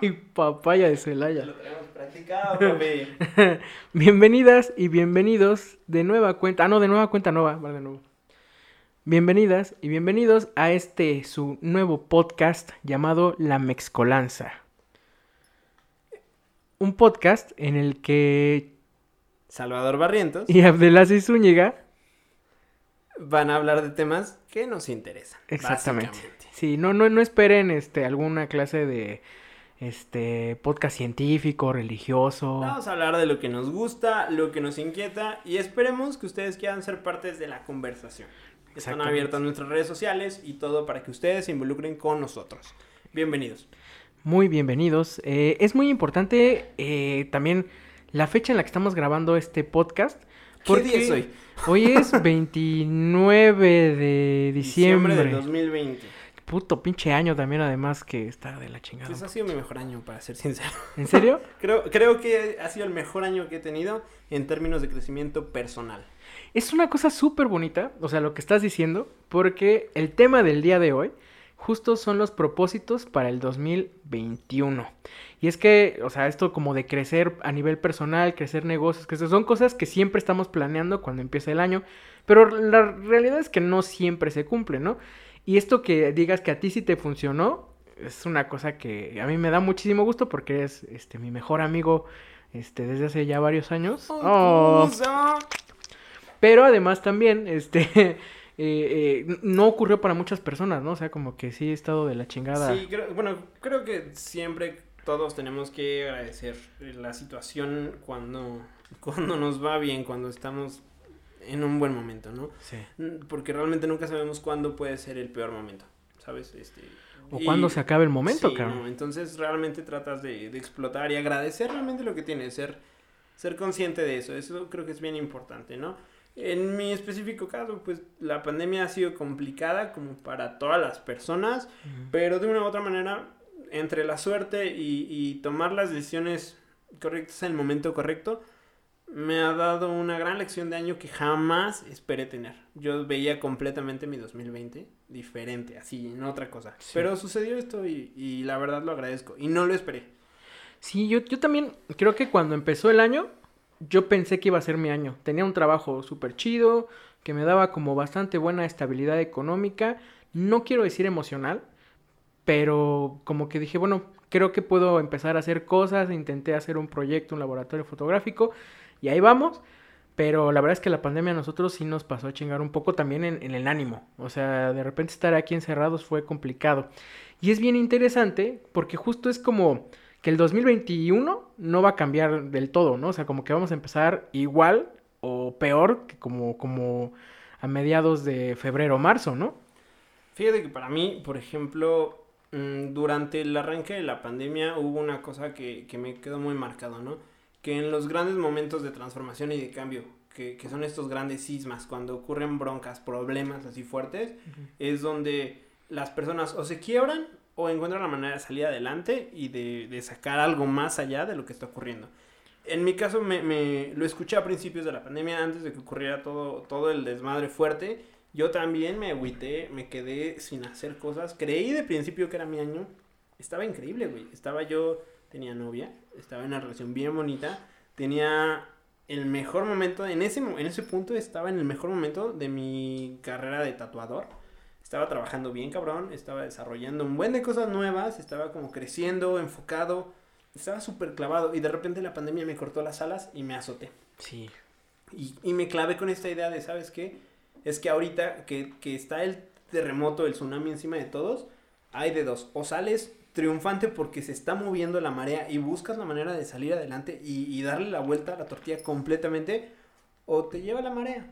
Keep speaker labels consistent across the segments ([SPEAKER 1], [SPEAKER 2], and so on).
[SPEAKER 1] Ay, papaya de Celaya.
[SPEAKER 2] Lo tenemos practicado, papi.
[SPEAKER 1] Bienvenidas y bienvenidos de nueva cuenta. Ah, no, de nueva cuenta nueva. Va de nuevo. Bienvenidas y bienvenidos a este su nuevo podcast llamado La Mexcolanza. Un podcast en el que
[SPEAKER 2] Salvador Barrientos
[SPEAKER 1] y Abdelaziz Zúñiga
[SPEAKER 2] van a hablar de temas que nos interesan.
[SPEAKER 1] Exactamente. Sí, no, no, no esperen este alguna clase de este podcast científico, religioso.
[SPEAKER 2] Vamos a hablar de lo que nos gusta, lo que nos inquieta y esperemos que ustedes quieran ser partes de la conversación. Están abiertas nuestras redes sociales y todo para que ustedes se involucren con nosotros. Bienvenidos.
[SPEAKER 1] Muy bienvenidos. Eh, es muy importante eh, también la fecha en la que estamos grabando este podcast.
[SPEAKER 2] ¿Qué día es hoy?
[SPEAKER 1] Hoy es 29 de diciembre.
[SPEAKER 2] del 2020.
[SPEAKER 1] Puto pinche año también, además, que está de la chingada.
[SPEAKER 2] Pues ha sido mi mejor año, para ser sincero.
[SPEAKER 1] ¿En serio?
[SPEAKER 2] Creo, creo que ha sido el mejor año que he tenido en términos de crecimiento personal.
[SPEAKER 1] Es una cosa súper bonita, o sea, lo que estás diciendo, porque el tema del día de hoy justo son los propósitos para el 2021. Y es que, o sea, esto como de crecer a nivel personal, crecer negocios, que son cosas que siempre estamos planeando cuando empieza el año, pero la realidad es que no siempre se cumple, ¿no? Y esto que digas que a ti sí te funcionó, es una cosa que a mí me da muchísimo gusto porque es este, mi mejor amigo este, desde hace ya varios años. Oh. Pero además también, este, eh, eh, no ocurrió para muchas personas, ¿no? O sea, como que sí he estado de la chingada.
[SPEAKER 2] Sí, creo- bueno, creo que siempre todos tenemos que agradecer la situación cuando, cuando nos va bien, cuando estamos en un buen momento, ¿no?
[SPEAKER 1] Sí.
[SPEAKER 2] Mm, Porque realmente nunca sabemos cuándo puede ser el peor momento, ¿sabes? Este,
[SPEAKER 1] O
[SPEAKER 2] y-
[SPEAKER 1] cuando se acabe el momento,
[SPEAKER 2] sí,
[SPEAKER 1] cabrón.
[SPEAKER 2] no, Entonces realmente tratas de, de explotar y agradecer realmente lo que tienes, ser, ser consciente de eso, eso creo que es bien importante, ¿no? En mi específico caso, pues la pandemia ha sido complicada como para todas las personas, pero de una u otra manera, entre la suerte y, y tomar las decisiones correctas en el momento correcto, me ha dado una gran lección de año que jamás esperé tener. Yo veía completamente mi 2020 diferente, así, en otra cosa.
[SPEAKER 1] Sí.
[SPEAKER 2] Pero sucedió esto y, y la verdad lo agradezco. Y no lo esperé.
[SPEAKER 1] Sí, yo, yo también creo que cuando empezó el año, yo pensé que iba a ser mi año. Tenía un trabajo súper chido, que me daba como bastante buena estabilidad económica. No quiero decir emocional, pero como que dije, bueno, creo que puedo empezar a hacer cosas. Intenté hacer un proyecto, un laboratorio fotográfico, y ahí vamos. Pero la verdad es que la pandemia a nosotros sí nos pasó a chingar un poco también en, el ánimo. O sea, de repente estar aquí encerrados fue complicado. Y es bien interesante porque justo es como que el 2021 no va a cambiar del todo, ¿no? O sea, como que vamos a empezar igual o peor que como, como a mediados de febrero o marzo, ¿no?
[SPEAKER 2] Fíjate que para mí, por ejemplo, mm, durante el arranque de la pandemia hubo una cosa que, que me quedó muy marcado, ¿no? Que en los grandes momentos de transformación y de cambio, que, que son estos grandes sismas, cuando ocurren broncas, problemas así fuertes, es donde las personas o se quiebran o encuentran la manera de salir adelante y de, de sacar algo más allá de lo que está ocurriendo. En mi caso me, me- lo escuché a principios de la pandemia, antes de que ocurriera todo, todo el desmadre fuerte. Yo también me agüité, me quedé sin hacer cosas. Creí de principio que era mi año. Estaba increíble, güey. Estaba yo, tenía novia, estaba en una relación bien bonita. Tenía el mejor momento, en ese, en ese punto estaba en el mejor momento de mi carrera de tatuador. Estaba trabajando bien, cabrón. Estaba desarrollando un buen de cosas nuevas. Estaba como creciendo, enfocado. Estaba súper clavado. Y de repente la pandemia me cortó las alas y me azoté.
[SPEAKER 1] Sí.
[SPEAKER 2] Y, y me clavé con esta idea de, ¿sabes qué? Es que ahorita que, que está el terremoto, el tsunami encima de todos, hay de dos. O sales triunfante porque se está moviendo la marea y buscas la manera de salir adelante y, y darle la vuelta a la tortilla completamente, o te lleva la marea,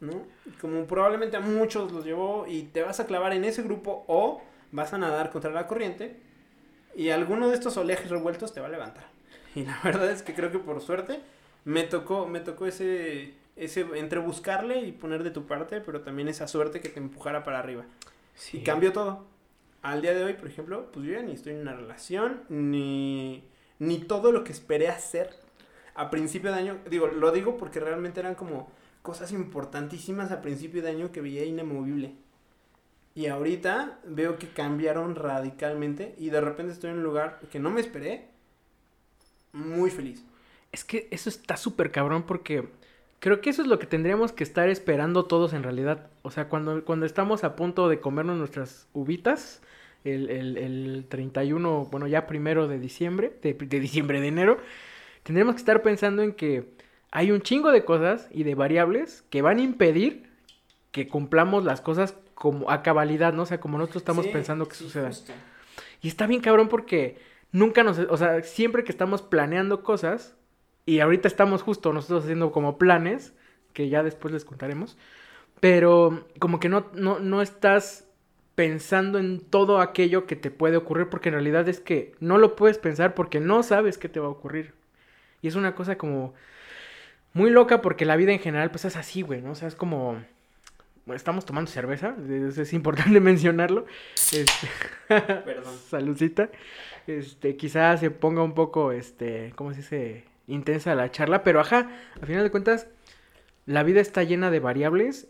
[SPEAKER 2] ¿no? Como probablemente a muchos los llevó y te vas a clavar en ese grupo o vas a nadar contra la corriente y alguno de estos oleajes revueltos te va a levantar. Y la verdad es que creo que por suerte me tocó, me tocó ese, ese, entre buscarle y poner de tu parte, pero también esa suerte que te empujara para arriba.
[SPEAKER 1] sí.
[SPEAKER 2] Y cambió todo. Al día de hoy, por ejemplo, pues yo ya ni estoy en una relación, ni, ni todo lo que esperé hacer a principio de año. Digo, lo digo porque realmente eran como cosas importantísimas a principio de año que veía inamovible. Y ahorita veo que cambiaron radicalmente y de repente estoy en un lugar que no me esperé, muy feliz.
[SPEAKER 1] Es que eso está súper cabrón porque creo que eso es lo que tendríamos que estar esperando todos en realidad. O sea, cuando, cuando estamos a punto de comernos nuestras uvitas, el, el, el 31, bueno, ya primero de diciembre, de, de diciembre, de enero, tendríamos que estar pensando en que hay un chingo de cosas y de variables que van a impedir que cumplamos las cosas como a cabalidad, ¿no? O sea, como nosotros estamos
[SPEAKER 2] Sí,
[SPEAKER 1] pensando que
[SPEAKER 2] sí,
[SPEAKER 1] suceda.
[SPEAKER 2] justo.
[SPEAKER 1] Y está bien cabrón porque nunca nos, o sea, siempre que estamos planeando cosas, y ahorita estamos justo nosotros haciendo como planes, que ya después les contaremos, pero como que no, no, no estás pensando en todo aquello que te puede ocurrir, porque en realidad es que no lo puedes pensar porque no sabes qué te va a ocurrir. Y es una cosa como muy loca porque la vida en general pues es así, güey, ¿no? O sea, es como... bueno, estamos tomando cerveza, es, es importante mencionarlo. Este...
[SPEAKER 2] Perdón.
[SPEAKER 1] Saludcita. Este, quizás se ponga un poco, este, ¿cómo se dice? Intensa la charla, pero ajá, a final de cuentas, la vida está llena de variables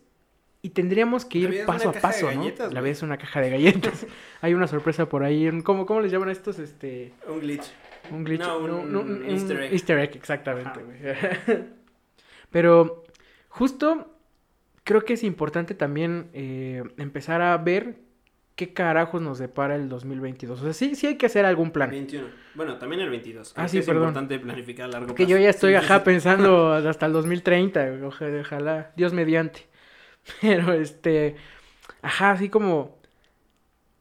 [SPEAKER 1] y tendríamos que ir
[SPEAKER 2] es
[SPEAKER 1] paso a paso, ¿no?
[SPEAKER 2] galletas,
[SPEAKER 1] La es una caja de galletas. Hay una sorpresa por ahí. ¿Cómo, cómo les llaman a estos? Este,
[SPEAKER 2] Un glitch.
[SPEAKER 1] un glitch.
[SPEAKER 2] No, un easter egg.
[SPEAKER 1] easter egg, exactamente, güey. Pero justo creo que es importante también eh, empezar a ver qué carajos nos depara el 2022. O sea, sí, sí hay que hacer algún plan.
[SPEAKER 2] 21. Bueno, también el 22. Creo
[SPEAKER 1] Ah,
[SPEAKER 2] que
[SPEAKER 1] sí,
[SPEAKER 2] es
[SPEAKER 1] perdón.
[SPEAKER 2] importante planificar a largo
[SPEAKER 1] Que
[SPEAKER 2] plazo.
[SPEAKER 1] yo ya estoy,
[SPEAKER 2] Sí,
[SPEAKER 1] ajá,
[SPEAKER 2] sí.
[SPEAKER 1] pensando hasta el 2030, güey, oja- ojalá, Dios mediante. Pero, este, ajá, así como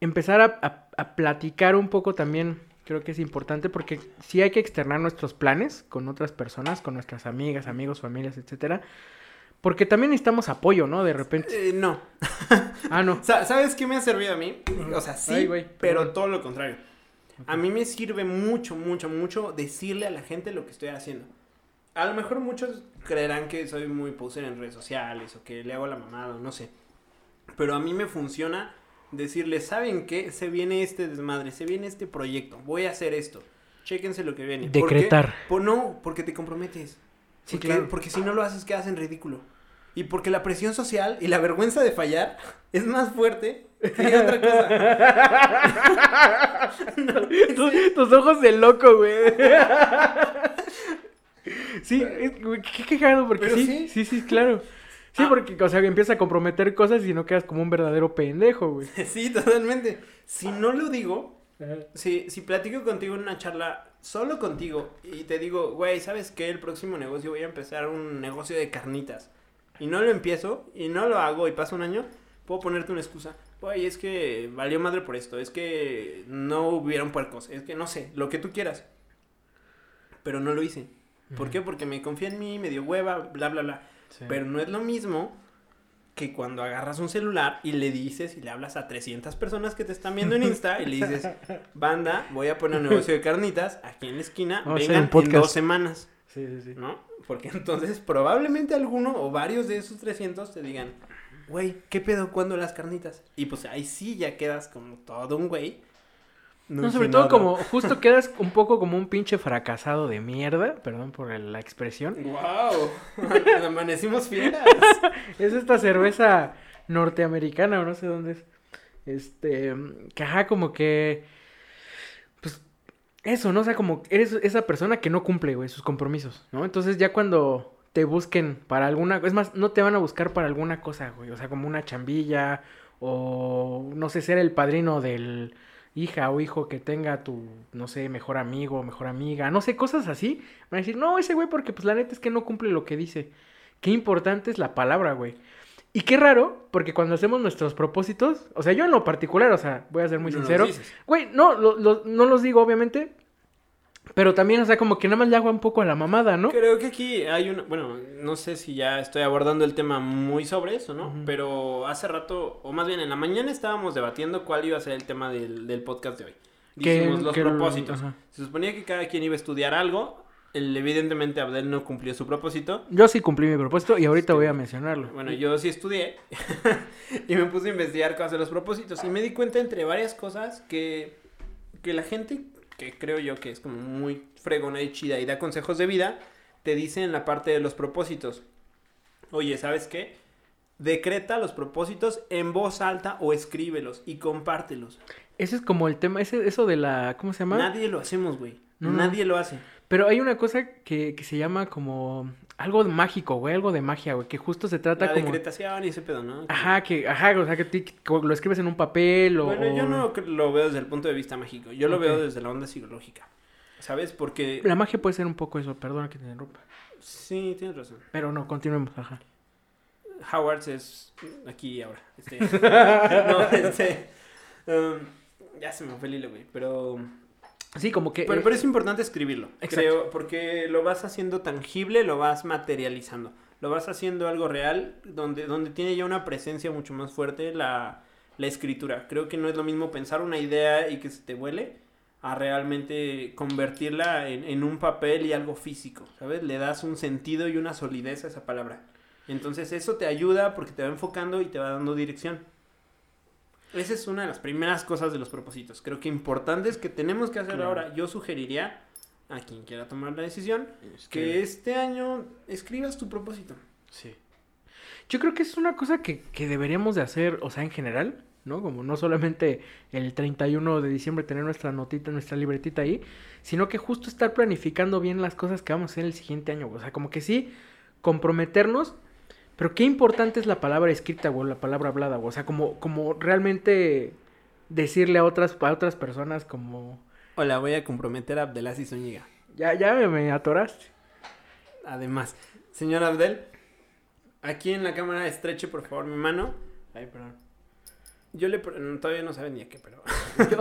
[SPEAKER 1] empezar a, a- a platicar un poco también, creo que es importante, porque sí hay que externar nuestros planes con otras personas, con nuestras amigas, amigos, familias, etcétera. Porque también necesitamos apoyo, ¿no? De repente.
[SPEAKER 2] Eh, no.
[SPEAKER 1] Ah, no.
[SPEAKER 2] Sa- ¿Sabes qué me ha servido a mí? O sea, sí,
[SPEAKER 1] Ay, güey,
[SPEAKER 2] pero todo lo contrario. A mí me sirve mucho, mucho, mucho decirle a la gente lo que estoy haciendo. A lo mejor muchos creerán que soy muy poser en redes sociales o que le hago la mamada, o no sé. Pero a mí me funciona decirle, ¿saben qué? Se viene este desmadre, se viene este proyecto, voy a hacer esto. Chéquense lo que viene. ¿Por qué?
[SPEAKER 1] Decretar.
[SPEAKER 2] Por, no, porque te comprometes.
[SPEAKER 1] Sí,
[SPEAKER 2] Porque-
[SPEAKER 1] claro.
[SPEAKER 2] Porque si no lo haces, quedas en ridículo. Y porque la presión social y la vergüenza de fallar es más fuerte que otra cosa.
[SPEAKER 1] tus, tus ojos de loco, güey. Sí, qué quejado, porque sí.
[SPEAKER 2] sí,
[SPEAKER 1] sí, claro. Sí,
[SPEAKER 2] Ah.
[SPEAKER 1] porque, o sea, empieza a comprometer cosas y no quedas como un verdadero pendejo, güey.
[SPEAKER 2] sí, totalmente. Si no lo digo, si, si platico contigo en una charla, solo contigo, y te digo, güey, ¿sabes qué? El próximo negocio voy a empezar un negocio de carnitas. Y no lo empiezo, y no lo hago, y pasa un año, puedo ponerte una excusa. Güey, es que valió madre por esto, es que no hubieron puercos, es que no sé, lo que tú quieras. Pero no lo hice. ¿Por qué? Porque me confié en mí, me dio hueva, bla, bla, bla.
[SPEAKER 1] Sí.
[SPEAKER 2] Pero no es lo mismo que cuando agarras un celular y le dices y le hablas a 300 personas que te están viendo en Insta y le dices, banda, voy a poner un negocio de carnitas aquí en la esquina,
[SPEAKER 1] Vamos
[SPEAKER 2] vengan en dos semanas,
[SPEAKER 1] Sí, sí, sí.
[SPEAKER 2] ¿no? Porque entonces probablemente alguno o varios de esos 300 te digan, güey, ¿qué pedo cuando las carnitas? Y pues ahí sí ya quedas como todo un güey.
[SPEAKER 1] No, sobre todo
[SPEAKER 2] nada.
[SPEAKER 1] como, justo quedas un poco como un pinche fracasado de mierda, perdón por la expresión.
[SPEAKER 2] ¡Wow! Amanecimos fieras.
[SPEAKER 1] Es esta cerveza norteamericana o no sé dónde es. Este, que ajá, como que, pues, eso, ¿no? O sea, como eres esa persona que no cumple, güey, sus compromisos, ¿no? Entonces ya cuando te busquen para alguna, es más, no te van a buscar para alguna cosa, güey, o sea, como una chambilla o, no sé, ser el padrino del hija o hijo que tenga tu, no sé, mejor amigo, mejor amiga, no sé, cosas así. Van a decir, no, ese güey, porque pues la neta es que no cumple lo que dice. Qué importante es la palabra, güey. Y qué raro, porque cuando hacemos nuestros propósitos, o sea, yo en lo particular, o sea, voy a ser muy
[SPEAKER 2] No
[SPEAKER 1] sincero. Güey, no, lo- lo- no los digo, obviamente. Pero también, o sea, como que nada más le hago un poco a la mamada, ¿no?
[SPEAKER 2] Creo que aquí hay una, bueno, no sé si ya estoy abordando el tema muy sobre eso, ¿no? Pero hace rato, o más bien en la mañana estábamos debatiendo cuál iba a ser el tema del, del podcast de hoy. Dijimos los propósitos. Se suponía que cada quien iba a estudiar algo. El, evidentemente Abdel no cumplió su propósito.
[SPEAKER 1] Yo sí cumplí mi propósito y ahorita
[SPEAKER 2] Este,
[SPEAKER 1] voy a mencionarlo.
[SPEAKER 2] Bueno, yo sí estudié y me puse a investigar cosas de los propósitos y me di cuenta entre varias cosas que, que la gente, que creo yo que es como muy fregona y chida y da consejos de vida, te dice en la parte de los propósitos. Oye, ¿sabes qué? Decreta los propósitos en voz alta o escríbelos y compártelos.
[SPEAKER 1] Ese es como el tema, ese, eso de la, ¿cómo se llama?
[SPEAKER 2] Nadie lo hacemos, güey.
[SPEAKER 1] No, no.
[SPEAKER 2] Nadie lo hace.
[SPEAKER 1] Pero hay una cosa que, que se llama como algo mágico, güey, algo de magia, güey, que justo se trata
[SPEAKER 2] La
[SPEAKER 1] como...
[SPEAKER 2] decretación y ese pedo, ¿no?
[SPEAKER 1] Ajá, que, ajá, o sea, que lo escribes en un papel o...
[SPEAKER 2] Bueno, yo no lo veo desde el punto de vista mágico. Yo lo veo desde la onda psicológica. ¿Sabes? Porque...
[SPEAKER 1] La magia puede ser un poco eso, perdona que te interrumpa.
[SPEAKER 2] Sí, tienes razón.
[SPEAKER 1] Pero no, continuemos, ajá.
[SPEAKER 2] Howard es aquí y ahora. Este... no, este... um, ya se me fue el hilo, güey. Pero...
[SPEAKER 1] Sí, como que...
[SPEAKER 2] Pero,
[SPEAKER 1] eh,
[SPEAKER 2] pero es importante escribirlo.
[SPEAKER 1] Exacto.
[SPEAKER 2] Creo, porque lo vas haciendo tangible, lo vas materializando. Lo vas haciendo algo real, donde, donde tiene ya una presencia mucho más fuerte la, la escritura. Creo que no es lo mismo pensar una idea y que se te vuele a realmente convertirla en, en un papel y algo físico, ¿sabes? Le das un sentido y una solidez a esa palabra. Entonces eso te ayuda porque te va enfocando y te va dando dirección. Esa es una de las primeras cosas de los propósitos. Creo que importantes que tenemos que hacer
[SPEAKER 1] Claro.
[SPEAKER 2] ahora. Yo sugeriría a quien quiera tomar la decisión
[SPEAKER 1] es
[SPEAKER 2] que este año escribas tu propósito.
[SPEAKER 1] Sí. Yo creo que es una cosa que, que deberíamos de hacer, o sea, en general, ¿no? Como no solamente el 31 de diciembre tener nuestra notita, nuestra libretita ahí, sino que justo estar planificando bien las cosas que vamos a hacer el siguiente año. O sea, como que sí, comprometernos, pero qué importante es la palabra escrita, o la palabra hablada, güey. O sea, como, como realmente decirle a otras, a otras personas como...
[SPEAKER 2] Hola, voy a comprometer a Abdelaziz Zúñiga.
[SPEAKER 1] Ya, ya me, me atoraste.
[SPEAKER 2] Además, señor Abdel, aquí en la cámara estreche por favor mi mano.
[SPEAKER 1] Ay, perdón.
[SPEAKER 2] Yo le... Todavía no saben ni a qué, pero...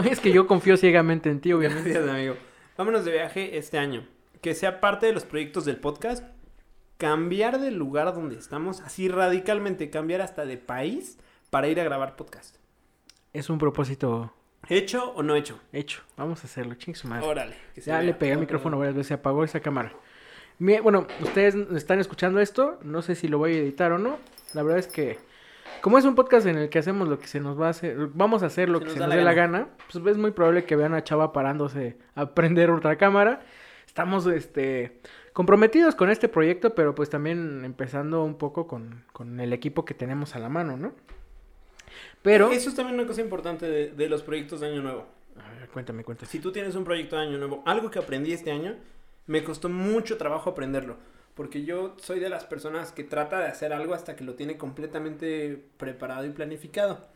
[SPEAKER 1] es que yo confío ciegamente en ti, obviamente.
[SPEAKER 2] Gracias, amigo. Vámonos de viaje este año. Que sea parte de los proyectos del podcast. Cambiar del lugar donde estamos, así radicalmente, cambiar hasta de país para ir a grabar podcast.
[SPEAKER 1] Es un propósito
[SPEAKER 2] ¿Hecho o no hecho?
[SPEAKER 1] hecho. Vamos a hacerlo, ching su madre.
[SPEAKER 2] Órale. que
[SPEAKER 1] Ya le pegué el micrófono varias veces, se apagó esa cámara. Bueno, ustedes están escuchando esto, no sé si lo voy a editar o no. La verdad es que, como es un podcast en el que hacemos lo que se nos va a hacer, vamos a hacer lo
[SPEAKER 2] Se
[SPEAKER 1] que
[SPEAKER 2] nos
[SPEAKER 1] se nos dé la gana, pues es muy probable que vean a Chava parándose a prender otra cámara. Estamos, este, comprometidos con este proyecto, pero pues también empezando un poco con, con el equipo que tenemos a la mano, ¿no? Pero...
[SPEAKER 2] Eso es también una cosa importante de, de los proyectos de Año Nuevo.
[SPEAKER 1] A ver, cuéntame, cuéntame.
[SPEAKER 2] Si tú tienes un proyecto de Año Nuevo, algo que aprendí este año, me costó mucho trabajo aprenderlo. Porque yo soy de las personas que trata de hacer algo hasta que lo tiene completamente preparado y planificado.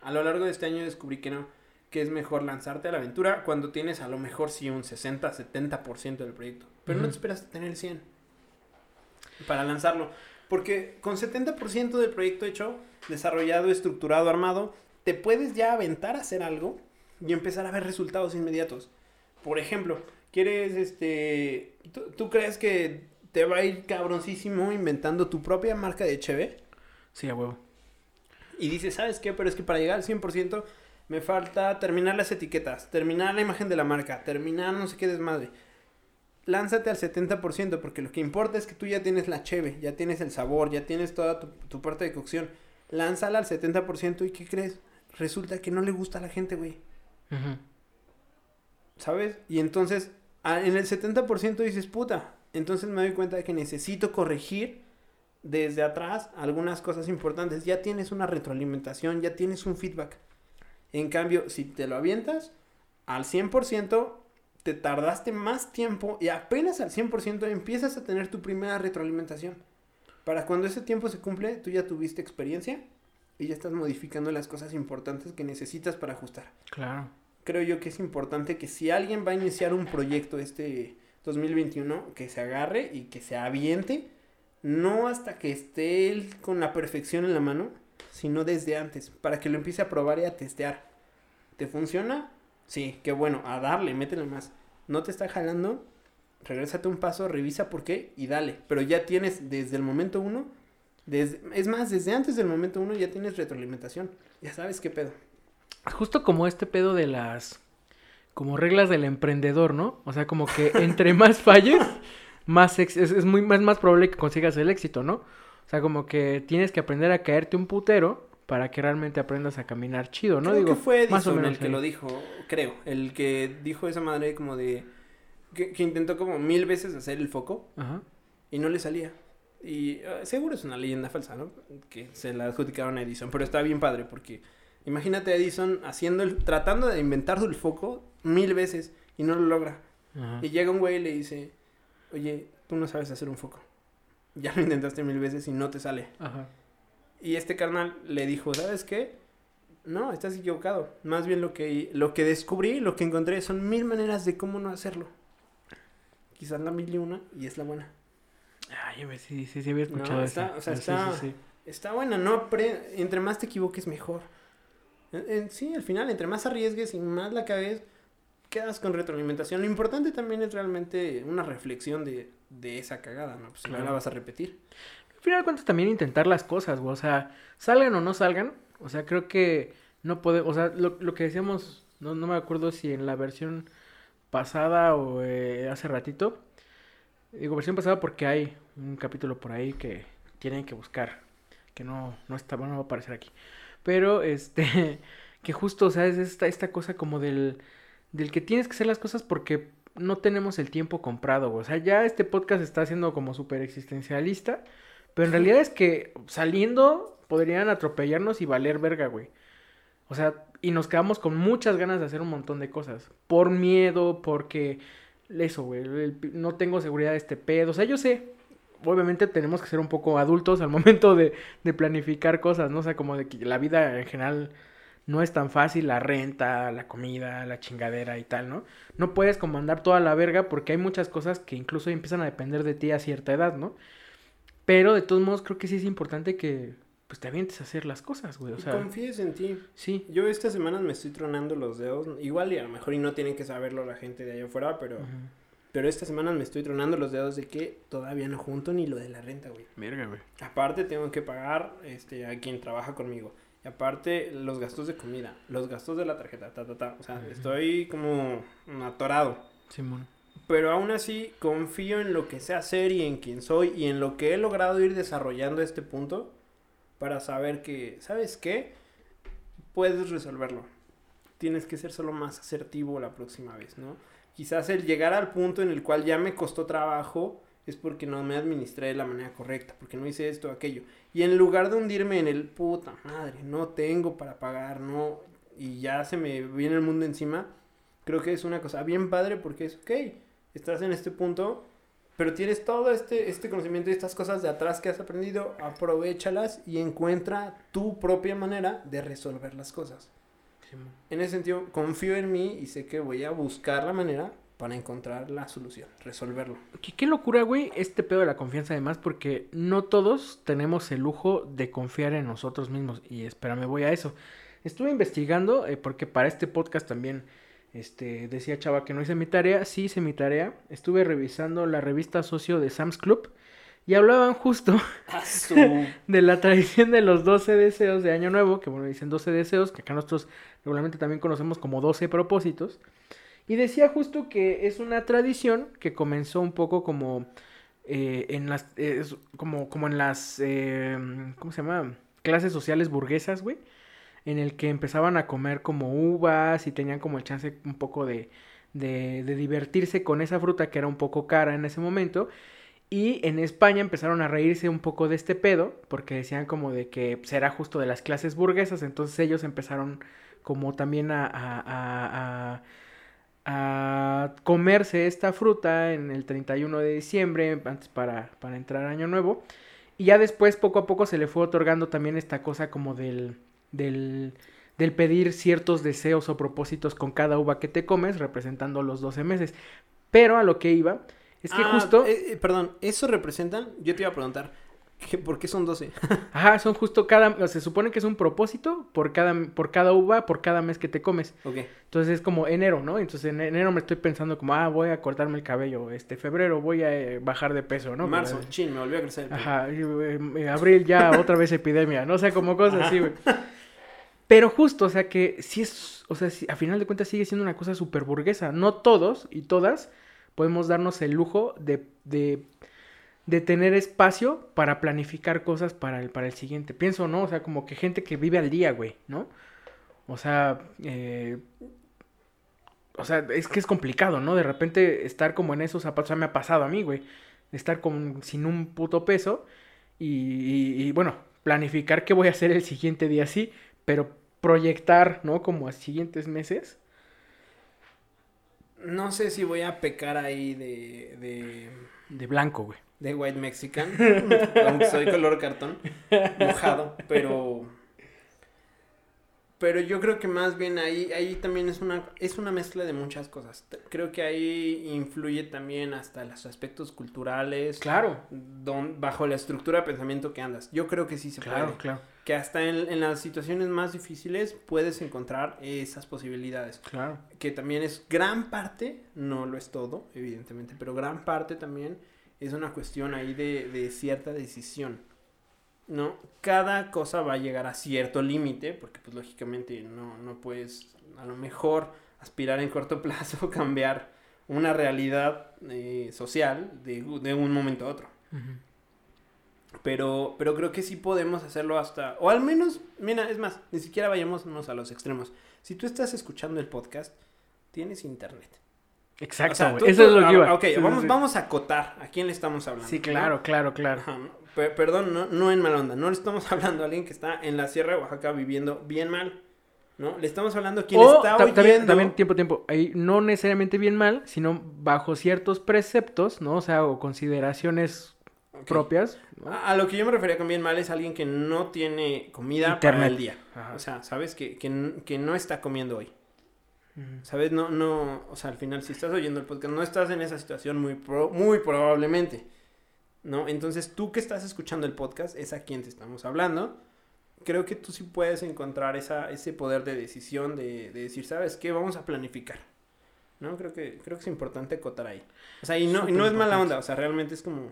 [SPEAKER 2] A lo largo de este año descubrí que no, que es mejor lanzarte a la aventura cuando tienes a lo mejor sí un 60, 70% del proyecto. Pero no te esperas a tener el 100 para lanzarlo. Porque con 70% del proyecto hecho, desarrollado, estructurado, armado, te puedes ya aventar a hacer algo y empezar a ver resultados inmediatos. Por ejemplo, quieres, este, ¿tú, tú crees que te va a ir cabroncísimo inventando tu propia marca de cheve?
[SPEAKER 1] Sí, a huevo.
[SPEAKER 2] Y dices, ¿sabes qué? Pero es que para llegar al 100% me falta terminar las etiquetas, terminar la imagen de la marca, terminar no sé qué desmadre. Lánzate al 70% porque lo que importa es que tú ya tienes la cheve, ya tienes el sabor, ya tienes toda tu, tu parte de cocción. Lánzala al 70% y ¿qué crees? Resulta que no le gusta a la gente, güey. ¿Sabes? Y entonces, en el 70% dices, puta, entonces me doy cuenta de que necesito corregir desde atrás algunas cosas importantes. Ya tienes una retroalimentación, ya tienes un feedback. En cambio, si te lo avientas al 100%, te tardaste más tiempo y apenas al 100% empiezas a tener tu primera retroalimentación. Para cuando ese tiempo se cumple, tú ya tuviste experiencia y ya estás modificando las cosas importantes que necesitas para ajustar
[SPEAKER 1] Claro.
[SPEAKER 2] creo yo que es importante que si alguien va a iniciar un proyecto este 2021, que se agarre y que se aviente, no hasta que esté él con la perfección en la mano, sino desde antes, para que lo empiece a probar y a testear. ¿Te funciona? Sí, qué bueno, a darle, métele más. ¿No te está jalando? Regrésate un paso, revisa por qué y dale. Pero ya tienes desde el momento uno, es más, desde antes del momento uno ya tienes retroalimentación. Ya sabes qué pedo.
[SPEAKER 1] Justo como este pedo de las como reglas del emprendedor, ¿no? O sea, como que entre más falles, más es, muy más probable que consigas el éxito, ¿no? O sea, como que tienes que aprender a caerte un putero para que realmente aprendas a caminar chido, ¿no?
[SPEAKER 2] Creo
[SPEAKER 1] Digo,
[SPEAKER 2] que fue
[SPEAKER 1] más o
[SPEAKER 2] Edison
[SPEAKER 1] menos
[SPEAKER 2] el que
[SPEAKER 1] ahí.
[SPEAKER 2] lo dijo, creo. El que dijo esa madre como de... Que, que intentó como mil veces hacer el foco
[SPEAKER 1] Ajá.
[SPEAKER 2] y no le salía. Y eh, seguro es una leyenda falsa, ¿no? Que se la adjudicaron a Edison, pero está bien padre porque imagínate a Edison haciendo el, tratando de inventar el foco mil veces y no lo logra.
[SPEAKER 1] Ajá.
[SPEAKER 2] Y llega un güey y le dice, oye, tú no sabes hacer un foco. Ya lo intentaste mil veces y no te sale.
[SPEAKER 1] Ajá.
[SPEAKER 2] Y este carnal le dijo, ¿sabes qué? No, estás equivocado. Más bien lo que, lo que descubrí, lo que encontré son mil maneras de cómo no hacerlo. Quizás la mil y una y es la buena.
[SPEAKER 1] Ay, a ver, sí, sí, sí había
[SPEAKER 2] No,
[SPEAKER 1] escuchado
[SPEAKER 2] está-
[SPEAKER 1] esa.
[SPEAKER 2] o sea,
[SPEAKER 1] Sí,
[SPEAKER 2] está-
[SPEAKER 1] sí, sí.
[SPEAKER 2] Está buena, no entre más te equivoques mejor. En- en- sí, al final, entre más arriesgues y más la cagues, quedas con retroalimentación. Lo importante también es realmente una reflexión de, de esa cagada, ¿no? Pues si no
[SPEAKER 1] Claro.
[SPEAKER 2] la vas a repetir.
[SPEAKER 1] Al final de cuentas también intentar las cosas, güey. O sea, salgan o no salgan. O sea, creo que no podemos. O sea, lo, lo que decíamos, no, no me acuerdo si en la versión pasada o eh, hace ratito. Digo versión pasada porque hay un capítulo por ahí que tienen que buscar. Que no, no está, bueno, no va a aparecer aquí. Pero este, que justo, o sea, es esta, esta cosa como del, del que tienes que hacer las cosas porque no tenemos el tiempo comprado. O sea, ya este podcast está siendo como súper existencialista. Pero en realidad es que saliendo podrían atropellarnos y valer verga, güey. O sea, y nos quedamos con muchas ganas de hacer un montón de cosas. Por miedo, porque eso, güey. el- No tengo seguridad de este pedo. O sea, yo sé. Obviamente tenemos que ser un poco adultos al momento de, de planificar cosas, ¿no? O sea, como de que la vida en general no es tan fácil, la renta, la comida, la chingadera y tal, ¿no? No puedes como andar toda la verga porque hay muchas cosas que incluso empiezan a depender de ti a cierta edad, ¿no? Pero de todos modos creo que sí es importante que pues te avientes a hacer las cosas, güey. O sea,
[SPEAKER 2] confíes en ti.
[SPEAKER 1] sí.
[SPEAKER 2] Yo estas semanas me estoy tronando los dedos. Igual y a lo mejor y no tienen que saberlo la gente de allá afuera, pero,
[SPEAKER 1] Ujú.
[SPEAKER 2] pero estas semanas me estoy tronando los dedos de que todavía no junto ni lo de la renta, güey.
[SPEAKER 1] Verga, güey.
[SPEAKER 2] Aparte tengo que pagar este, a quien trabaja conmigo. Y aparte los gastos de comida, los gastos de la tarjeta, ta, ta, ta. O sea, estoy como atorado.
[SPEAKER 1] Simón.
[SPEAKER 2] Pero aún así confío en lo que sé hacer y en quién soy y en lo que he logrado ir desarrollando a este punto para saber que, ¿sabes qué? Puedes resolverlo. Tienes que ser solo más asertivo la próxima vez, ¿no? Quizás el llegar al punto en el cual ya me costó trabajo es porque no me administré de la manera correcta, porque no hice esto o aquello. Y en lugar de hundirme en el puta madre, no tengo para pagar, no, y ya se me viene el mundo encima, creo que es una cosa bien padre porque es, ok, estás en este punto, pero tienes todo este, este conocimiento y estas cosas de atrás que has aprendido, aprovechalas y encuentra tu propia manera de resolver las cosas. En ese sentido, confío en mí y sé que voy a buscar la manera para encontrar la solución, resolverlo.
[SPEAKER 1] Qué, qué locura, güey, este pedo de la confianza además, porque no todos tenemos el lujo de confiar en nosotros mismos. Y espérame, voy a eso. Estuve investigando, eh, porque para este podcast también, este, decía Chava que no hice mi tarea. Sí hice mi tarea. Estuve revisando la revista socio de Sam's Club. Y hablaban justo de la tradición de los 12 deseos de Año Nuevo, que bueno, dicen 12 deseos, que acá nosotros regularmente también conocemos como 12 propósitos. Y decía justo que es una tradición que comenzó un poco como eh, en las, eh, como, como en las, eh, ¿cómo se llama? Clases sociales burguesas, güey. En el que empezaban a comer como uvas y tenían como el chance un poco de, de, de divertirse con esa fruta que era un poco cara en ese momento. Y en España empezaron a reírse un poco de este pedo, porque decían como de que será justo de las clases burguesas, entonces ellos empezaron como también a, a, a, a, a comerse esta fruta en el 31 de diciembre, antes para, para entrar año nuevo. Y ya después, poco a poco, se le fue otorgando también esta cosa como del, del, del pedir ciertos deseos o propósitos con cada uva que te comes, representando los 12 meses. Pero a lo que iba, es que
[SPEAKER 2] Ah,
[SPEAKER 1] justo...
[SPEAKER 2] eh, eh, perdón, ¿eso representan? Yo te iba a preguntar, ¿qué- ¿por qué son 12?
[SPEAKER 1] Ajá, son justo cada... o sea, se supone que es un propósito por cada, por cada uva, por cada mes que te comes.
[SPEAKER 2] ok.
[SPEAKER 1] Entonces es como enero, ¿no? Entonces en enero me estoy pensando como, ah, voy a cortarme el cabello. Este febrero voy a eh, bajar de peso, ¿no?
[SPEAKER 2] Marzo, chin, me volvió a crecer el.
[SPEAKER 1] Ajá, eh, abril ya otra vez epidemia, no o sea, como cosas así, güey. Pero justo, o sea, que sí es, o sea, sí- a final de cuentas sigue siendo una cosa súper burguesa. No todos y todas podemos darnos el lujo de, de, de tener espacio para planificar cosas para el, para el siguiente. Pienso, ¿no? O sea, como que gente que vive al día, güey, ¿no? O sea, eh, o sea, es que es complicado, ¿no? De repente estar como en esos zapatos, o sea, me ha pasado a mí, güey. estar con, sin un puto peso y, y, bueno, planificar qué voy a hacer el siguiente día sí, pero proyectar, ¿no? Como a siguientes meses.
[SPEAKER 2] No sé si voy a pecar ahí de... De,
[SPEAKER 1] de blanco, güey.
[SPEAKER 2] De white mexican, aunque soy color cartón, mojado, pero pero yo creo que más bien ahí, ahí también es una, es una mezcla de muchas cosas. Creo que ahí influye también hasta los aspectos culturales.
[SPEAKER 1] Claro.
[SPEAKER 2] Don, bajo la estructura de pensamiento que andas. Yo creo que sí se
[SPEAKER 1] claro, puede. Claro,
[SPEAKER 2] Que hasta en, en, las situaciones más difíciles puedes encontrar esas posibilidades.
[SPEAKER 1] Claro.
[SPEAKER 2] Que también es gran parte, no lo es todo, evidentemente, pero gran parte también es una cuestión ahí de, de cierta decisión. ¿No? Cada cosa va a llegar a cierto límite, porque pues lógicamente no, no puedes a lo mejor aspirar en corto plazo cambiar una realidad eh, social de, de, un momento a otro. Pero, pero creo que sí podemos hacerlo hasta, o al menos, mira, es más, ni siquiera vayámonos a los extremos. Si tú estás escuchando el podcast, tienes internet.
[SPEAKER 1] Exacto, eso es lo que iba.
[SPEAKER 2] Ok, vamos, vamos a acotar a quién le estamos hablando.
[SPEAKER 1] Sí, claro, claro, claro
[SPEAKER 2] perdón, no, no en mala onda, no le estamos hablando a alguien que está en la Sierra de Oaxaca viviendo bien mal. ¿no? Le estamos hablando a quien está oyendo.
[SPEAKER 1] También, también, tiempo, tiempo. Ahí no necesariamente bien mal, sino bajo ciertos preceptos, ¿no? O sea, o consideraciones propias.
[SPEAKER 2] A, lo que yo me refería con bien mal es alguien que no tiene comida para el día. O sea, ¿sabes? Que, que, que, no está comiendo hoy. ¿Sabes? No, no, o sea, al final, si estás oyendo el podcast, no estás en esa situación muy, muy probablemente. ¿No? Entonces tú que estás escuchando el podcast es a quien te estamos hablando. Creo que tú sí puedes encontrar esa, ese poder de decisión de, decir, ¿sabes qué? Vamos a planificar. ¿No? Creo que, creo que es importante acotar ahí. O sea, y no, y no es mala onda, o sea, realmente es como,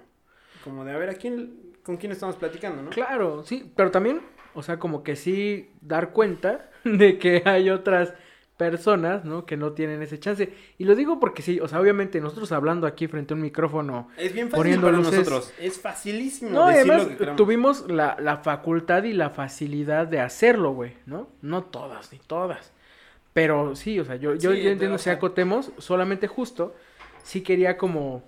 [SPEAKER 2] como de a ver a quién, con quién estamos platicando, ¿no?
[SPEAKER 1] Claro, sí, pero también, o sea, como que sí dar cuenta de que hay otras personas, ¿no? Que no tienen ese chance. Y lo digo porque sí, o sea, obviamente nosotros hablando aquí frente a un micrófono.
[SPEAKER 2] Es bien fácil para nosotros. Es facilísimo.
[SPEAKER 1] No, además tuvimos la, la, facultad y la facilidad de hacerlo, güey, ¿no? No todas, ni todas. Pero sí, o sea, yo, yo, entiendo si acotemos, solamente justo, sí quería como,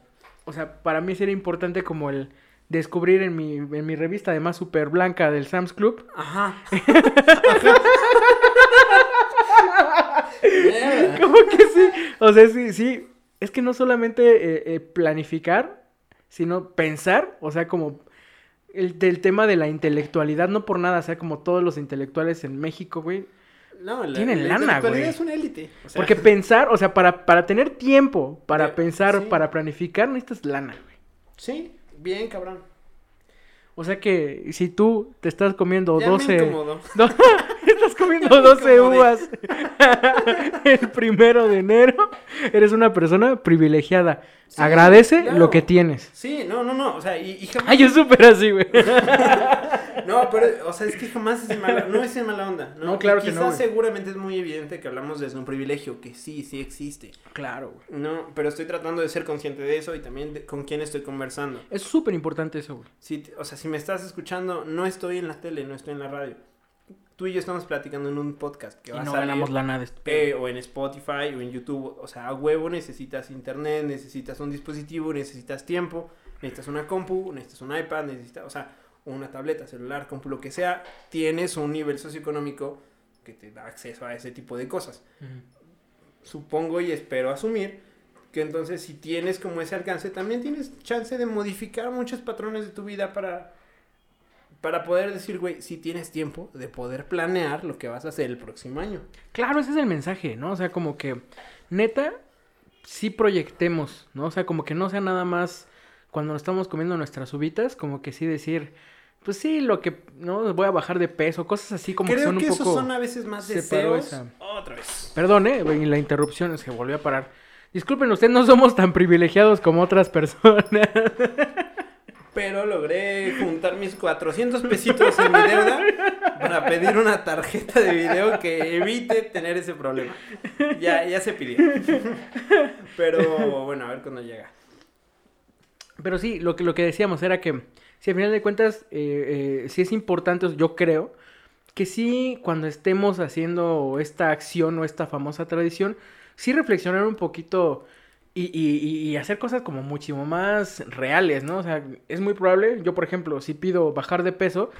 [SPEAKER 1] o sea, para mí sería importante como el descubrir en mi, en mi revista además súper blanca del Sam's Club.
[SPEAKER 2] Ajá.
[SPEAKER 1] ¿Cómo que sí? O sea, sí, sí. Es que no solamente eh, eh, planificar, sino pensar, o sea, como el del tema de la intelectualidad, no por nada, o sea, como todos los intelectuales en México, güey.
[SPEAKER 2] No, la, tienen lana, güey. es una élite.
[SPEAKER 1] Porque pensar, o sea, para, para tener tiempo, para pensar, para planificar, necesitas lana, güey.
[SPEAKER 2] Sí, bien, cabrón.
[SPEAKER 1] O sea que si tú te estás comiendo
[SPEAKER 2] ya
[SPEAKER 1] 12.
[SPEAKER 2] Me no,
[SPEAKER 1] estás comiendo 12 uvas el primero de enero, eres una persona privilegiada. Agradece lo que tienes.
[SPEAKER 2] Sí, no, no, no. O sea, y, y
[SPEAKER 1] jamás. Ay, yo súper así, güey.
[SPEAKER 2] no, pero, o sea, es que jamás es en mala, no es en mala onda. No,
[SPEAKER 1] claro que
[SPEAKER 2] no. Quizás seguramente es muy evidente que hablamos desde un privilegio, que sí, sí existe.
[SPEAKER 1] Claro, güey.
[SPEAKER 2] No, pero estoy tratando de ser consciente de eso y también de con quién estoy conversando.
[SPEAKER 1] Es súper importante eso, güey.
[SPEAKER 2] Sí, o sea, si me estás escuchando, no estoy en la tele, no estoy en la radio tú y yo estamos platicando en un podcast
[SPEAKER 1] que va no a salir, ganamos lana de
[SPEAKER 2] eh, o en Spotify o en YouTube, o sea, a huevo necesitas internet, necesitas un dispositivo, necesitas tiempo, necesitas una compu, necesitas un iPad, necesitas, o sea, una tableta, celular, compu, lo que sea, tienes un nivel socioeconómico que te da acceso a ese tipo de cosas. Supongo y espero asumir que entonces si tienes como ese alcance, también tienes chance de modificar muchos patrones de tu vida para para poder decir, güey, si tienes tiempo de poder planear lo que vas a hacer el próximo año.
[SPEAKER 1] Claro, ese es el mensaje, ¿no? O sea, como que, neta, sí proyectemos, ¿no? O sea, como que no sea nada más cuando nos estamos comiendo nuestras uvitas, como que sí decir, pues sí, lo que, ¿no? Voy a bajar de peso, cosas así como
[SPEAKER 2] que
[SPEAKER 1] son
[SPEAKER 2] un
[SPEAKER 1] poco...
[SPEAKER 2] esos son a veces más deseos. Otra vez.
[SPEAKER 1] Perdón, ¿eh? La interrupción es que volvió a parar. Disculpen, ustedes no somos tan privilegiados como otras personas.
[SPEAKER 2] pero logré juntar mis 400 pesitos en mi deuda para pedir una tarjeta de video que evite tener ese problema. Ya, ya se pidió. Pero bueno, a ver cuándo llega.
[SPEAKER 1] Pero sí, lo que, lo que decíamos era que si al final de cuentas, eh, eh, sí es importante, yo creo, que sí cuando estemos haciendo esta acción o esta famosa tradición, sí reflexionar un poquito y, y, y hacer cosas como muchísimo más reales, ¿no? O sea, es muy probable, yo por ejemplo, si pido bajar de peso,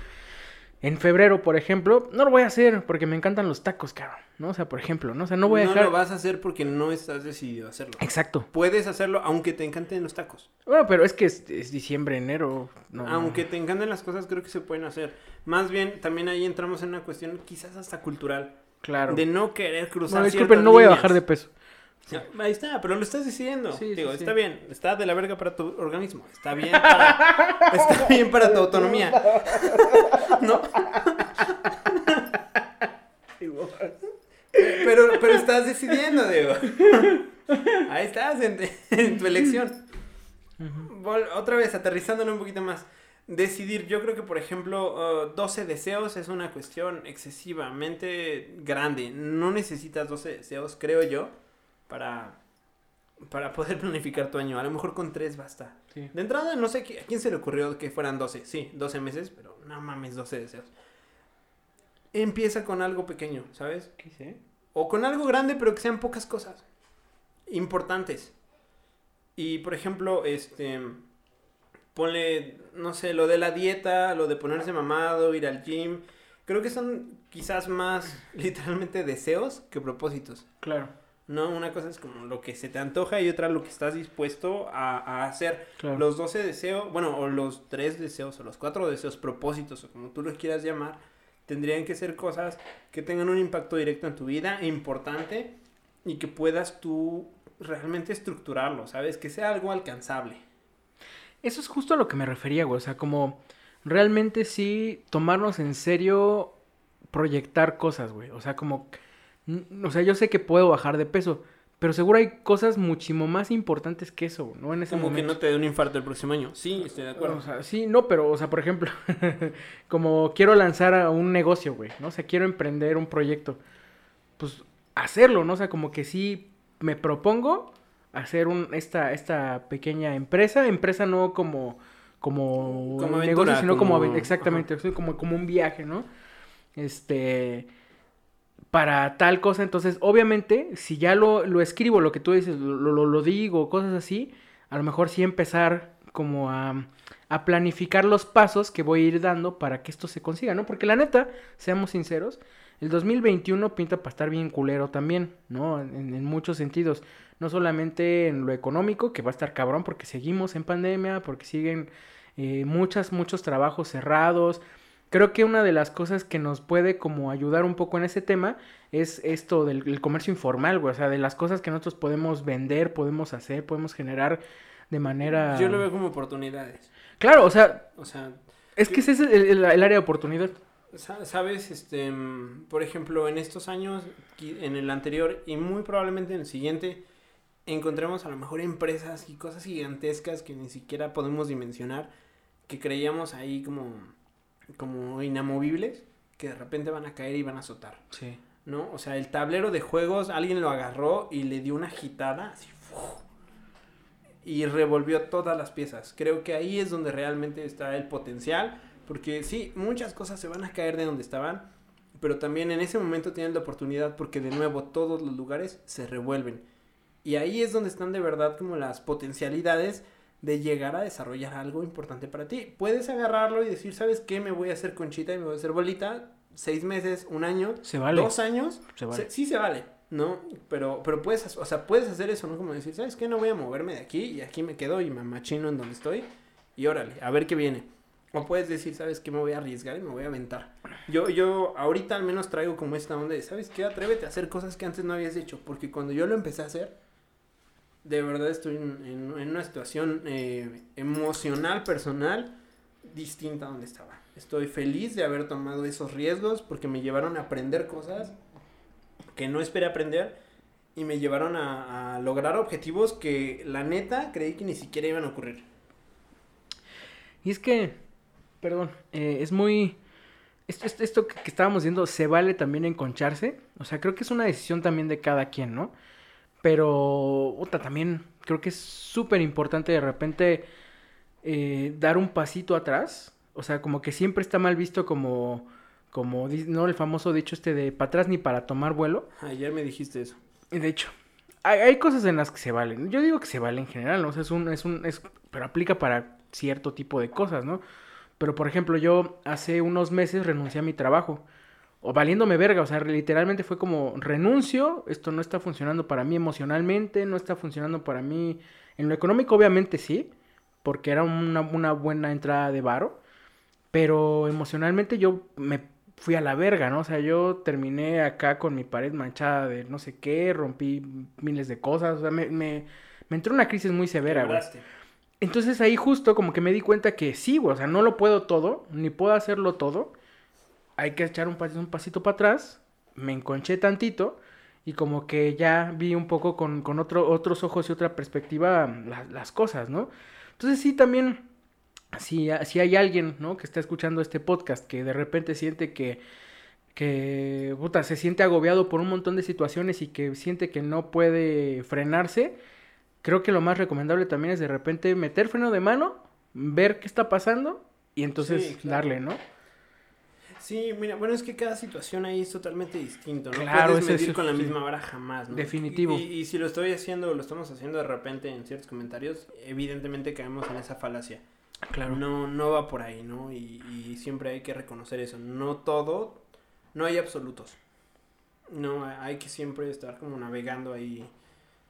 [SPEAKER 1] en febrero, por ejemplo, no lo voy a hacer porque me encantan los tacos, cabrón, ¿no? O sea, por ejemplo, ¿no? O sea, no voy a dejar...
[SPEAKER 2] No lo vas a hacer porque no estás decidido a hacerlo.
[SPEAKER 1] Exacto.
[SPEAKER 2] Puedes hacerlo aunque te encanten los tacos.
[SPEAKER 1] Bueno, pero es que es, es diciembre, enero, no.
[SPEAKER 2] Aunque te encanten las cosas, creo que se pueden hacer. Más bien, también ahí entramos en una cuestión quizás hasta cultural.
[SPEAKER 1] Claro.
[SPEAKER 2] De no querer cruzar
[SPEAKER 1] No, disculpen, no voy a bajar de peso.
[SPEAKER 2] Sí, Ahí está, pero lo estás decidiendo.
[SPEAKER 1] Sí,
[SPEAKER 2] Digo,
[SPEAKER 1] sí.
[SPEAKER 2] está bien, está de la verga para tu organismo, está bien para, está bien para tu autonomía. ¿No? Pero, pero estás decidiendo, Diego. Ahí estás en, en tu elección. Otra vez, aterrizándolo un poquito más. Decidir, yo creo que por ejemplo, uh, 12 deseos es una cuestión excesivamente grande. No necesitas 12 deseos, creo yo, para, para poder planificar tu año. A lo mejor con 3 basta.
[SPEAKER 1] Sí.
[SPEAKER 2] De entrada, no sé a quién se le ocurrió que fueran 12. Sí, 12 meses, pero no mames, 12 deseos. Empieza con algo pequeño, ¿sabes?
[SPEAKER 1] ¿Qué hice?
[SPEAKER 2] O con algo grande, pero que sean pocas cosas importantes. Y por ejemplo, este. Ponle, no sé, lo de la dieta, lo de ponerse mamado, ir al gym. Creo que son quizás más literalmente deseos que propósitos.
[SPEAKER 1] Claro,
[SPEAKER 2] No, una cosa es como lo que se te antoja y otra lo que estás dispuesto a, a hacer.
[SPEAKER 1] claro.
[SPEAKER 2] Los 12 deseos, bueno, o los 3 deseos, o los 4 deseos, propósitos, o como tú los quieras llamar, tendrían que ser cosas que tengan un impacto directo en tu vida, importante, y que puedas tú realmente estructurarlo, ¿sabes? Que sea algo alcanzable.
[SPEAKER 1] Eso es justo a lo que me refería, güey. O sea, como realmente sí tomarnos en serio proyectar cosas, güey. O sea, como... n- O sea, yo sé que puedo bajar de peso, pero seguro hay cosas muchísimo más importantes que eso, ¿no? En ese
[SPEAKER 2] Como que
[SPEAKER 1] momento.
[SPEAKER 2] no te dé un infarto el próximo año. Sí, estoy de acuerdo.
[SPEAKER 1] O sea, sí, no, pero, o sea, por ejemplo, como quiero lanzar a un negocio, güey, ¿no? O sea, quiero emprender un proyecto. Pues hacerlo, ¿no? O sea, como que sí me propongo hacer un, esta, esta pequeña empresa. Empresa no como, como,
[SPEAKER 2] Como
[SPEAKER 1] un
[SPEAKER 2] aventura,
[SPEAKER 1] negocio, sino como, exactamente, como, como un viaje, ¿no? Este, para tal cosa, entonces, obviamente, si ya lo, lo escribo, lo que tú dices, lo, lo, digo, cosas así, a lo mejor sí empezar como a, a planificar los pasos que voy a ir dando para que esto se consiga, ¿no? Porque la neta, seamos sinceros, el 2021 pinta para estar bien culero también, ¿no? En, en muchos sentidos. No solamente en lo económico, que va a estar cabrón porque seguimos en pandemia, porque siguen eh, muchas, muchos trabajos cerrados. Creo que una de las cosas que nos puede como ayudar un poco en ese tema es esto del, del comercio informal, güey. O sea, de las cosas que nosotros podemos vender, podemos hacer, podemos generar de manera...
[SPEAKER 2] Yo lo veo como oportunidades.
[SPEAKER 1] Claro, o sea,
[SPEAKER 2] O sea,
[SPEAKER 1] es que ese es el, el- el área de oportunidad.
[SPEAKER 2] Sa- Sabes, este, por ejemplo, en estos años, en el anterior y muy probablemente en el siguiente, encontremos a lo mejor empresas y cosas gigantescas que ni siquiera podemos dimensionar, que creíamos ahí como, como inamovibles, que de repente van a caer y van a azotar,
[SPEAKER 1] Sí.
[SPEAKER 2] ¿no? O sea, el tablero de juegos, alguien lo agarró y le dio una agitada, así, y revolvió todas las piezas. Creo que ahí es donde realmente está el potencial, porque sí, muchas cosas se van a caer de donde estaban, pero también en ese momento tienen la oportunidad porque de nuevo todos los lugares se revuelven. Y ahí es donde están de verdad como las potencialidades de llegar a desarrollar algo importante para ti. Puedes agarrarlo y decir, ¿sabes qué? Me voy a hacer conchita y me voy a hacer bolita. Seis meses, un año,
[SPEAKER 1] Se vale.
[SPEAKER 2] dos años.
[SPEAKER 1] Se vale.
[SPEAKER 2] Se- sí se vale, ¿no? Pero, pero puedes, o sea, puedes hacer eso, ¿no? Como decir, ¿sabes qué? No voy a moverme de aquí y aquí me quedo y me machino en donde estoy y órale, a ver qué viene. O puedes decir, ¿sabes qué? Me voy a arriesgar y me voy a aventar. Yo, yo ahorita al menos traigo como esta onda de, ¿sabes qué? Atrévete a hacer cosas que antes no habías hecho. Porque cuando yo lo empecé a hacer, de verdad estoy en, una situación eh, emocional, personal, distinta a donde estaba. Estoy feliz de haber tomado esos riesgos porque me llevaron a aprender cosas que no esperé aprender y me llevaron a, lograr objetivos que la neta creí que ni siquiera iban a ocurrir.
[SPEAKER 1] Y es que, perdón, eh, es muy... Esto, esto, esto que, que estábamos viendo, se vale también enconcharse. O sea, creo que es una decisión también de cada quien, ¿no? Pero, también creo que es súper importante de repente eh, dar un pasito atrás. O sea, como que siempre está mal visto como, como, ¿no? El famoso dicho este de para atrás ni para tomar vuelo.
[SPEAKER 2] Ayer me dijiste eso.
[SPEAKER 1] Y De hecho, hay, hay cosas en las que se valen. Yo digo que se vale en general, ¿no? O sea, es un, es un, es, pero aplica para cierto tipo de cosas, ¿no? Pero, por ejemplo, yo hace unos meses renuncié a mi trabajo. O valiéndome verga, o sea, literalmente fue como renuncio, esto no está funcionando para mí emocionalmente, no está funcionando para mí en lo económico, obviamente sí, porque era una, una buena entrada de varo, pero emocionalmente yo me fui a la verga, ¿no? O sea, yo terminé acá con mi pared manchada de no sé qué, rompí miles de cosas, o sea, me, me, me entró una crisis muy severa, güey. Entonces ahí justo como que me di cuenta que sí, güey, o sea, no lo puedo todo, ni puedo hacerlo todo. Hay que echar un pasito, un pasito para atrás, me enconché tantito y como que ya vi un poco con, con otro, otros ojos y otra perspectiva la- las cosas, ¿no? Entonces sí, también, si, si hay alguien, ¿no? Que está escuchando este podcast que de repente siente que, que, puta, se siente agobiado por un montón de situaciones y que siente que no puede frenarse, creo que lo más recomendable también es de repente meter freno de mano, ver qué está pasando y entonces
[SPEAKER 2] Sí, claro.
[SPEAKER 1] darle, ¿no?
[SPEAKER 2] Sí, mira, bueno, es que cada situación ahí es totalmente distinto, ¿no?
[SPEAKER 1] Claro,
[SPEAKER 2] Puedes medir
[SPEAKER 1] es-
[SPEAKER 2] con la
[SPEAKER 1] sí.
[SPEAKER 2] misma vara jamás, ¿no?
[SPEAKER 1] Definitivo.
[SPEAKER 2] Y, y- y si lo estoy haciendo lo estamos haciendo de repente en ciertos comentarios, evidentemente caemos en esa falacia.
[SPEAKER 1] Claro.
[SPEAKER 2] No, no va por ahí, ¿no? Y, y siempre hay que reconocer eso. No todo, no hay absolutos. No, hay que siempre estar como navegando ahí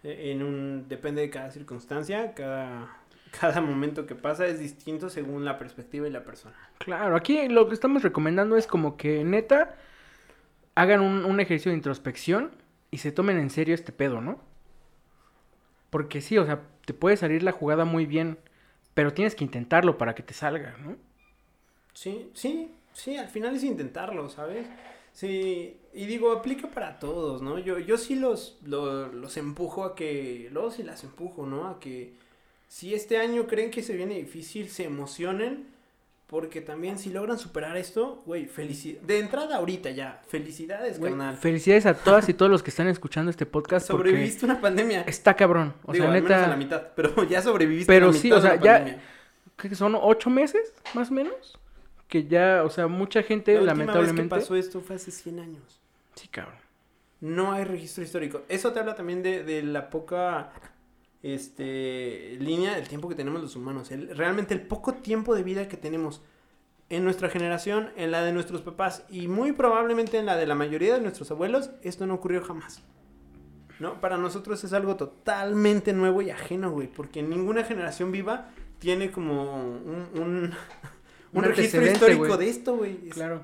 [SPEAKER 2] eh, en un... Depende de cada circunstancia, cada, cada momento que pasa es distinto según la perspectiva y la persona.
[SPEAKER 1] Claro, aquí lo que estamos recomendando es como que neta hagan un, un ejercicio de introspección y se tomen en serio este pedo, ¿no? Porque sí, o sea, te puede salir la jugada muy bien, pero tienes que intentarlo para que te salga, ¿no?
[SPEAKER 2] Sí, sí, sí, al final es intentarlo, ¿sabes? Sí, y digo, aplica para todos, ¿no? Yo, yo sí los, lo- los empujo a que, luego sí las empujo, ¿no? A que si este año creen que se viene difícil, se emocionen, porque también si logran superar esto, güey, felicidad. De entrada ahorita ya, felicidades,
[SPEAKER 1] Güey,
[SPEAKER 2] carnal.
[SPEAKER 1] Felicidades a todas y todos los que están escuchando este podcast
[SPEAKER 2] Sobreviviste una pandemia.
[SPEAKER 1] está cabrón. O
[SPEAKER 2] Digo,
[SPEAKER 1] sea,
[SPEAKER 2] al menos a la
[SPEAKER 1] neta,
[SPEAKER 2] mitad, pero ya sobreviviste
[SPEAKER 1] Pero
[SPEAKER 2] a la
[SPEAKER 1] sí,
[SPEAKER 2] mitad
[SPEAKER 1] o sea, ya-
[SPEAKER 2] pandemia.
[SPEAKER 1] ¿qué son ocho meses, más o menos? Que ya, o sea, mucha gente,
[SPEAKER 2] La última vez que
[SPEAKER 1] lamentablemente...
[SPEAKER 2] pasó esto fue hace 100 años.
[SPEAKER 1] Sí, cabrón.
[SPEAKER 2] No hay registro histórico. Eso te habla también de, de la poca este, línea del tiempo que tenemos los humanos. El- realmente el poco tiempo de vida que tenemos en nuestra generación, en la de nuestros papás y muy probablemente en la de la mayoría de nuestros abuelos, esto no ocurrió jamás. ¿No? Para nosotros es algo totalmente nuevo y ajeno, güey, porque ninguna generación viva tiene como un, un, un
[SPEAKER 1] Un
[SPEAKER 2] registro histórico de esto, güey.
[SPEAKER 1] Claro,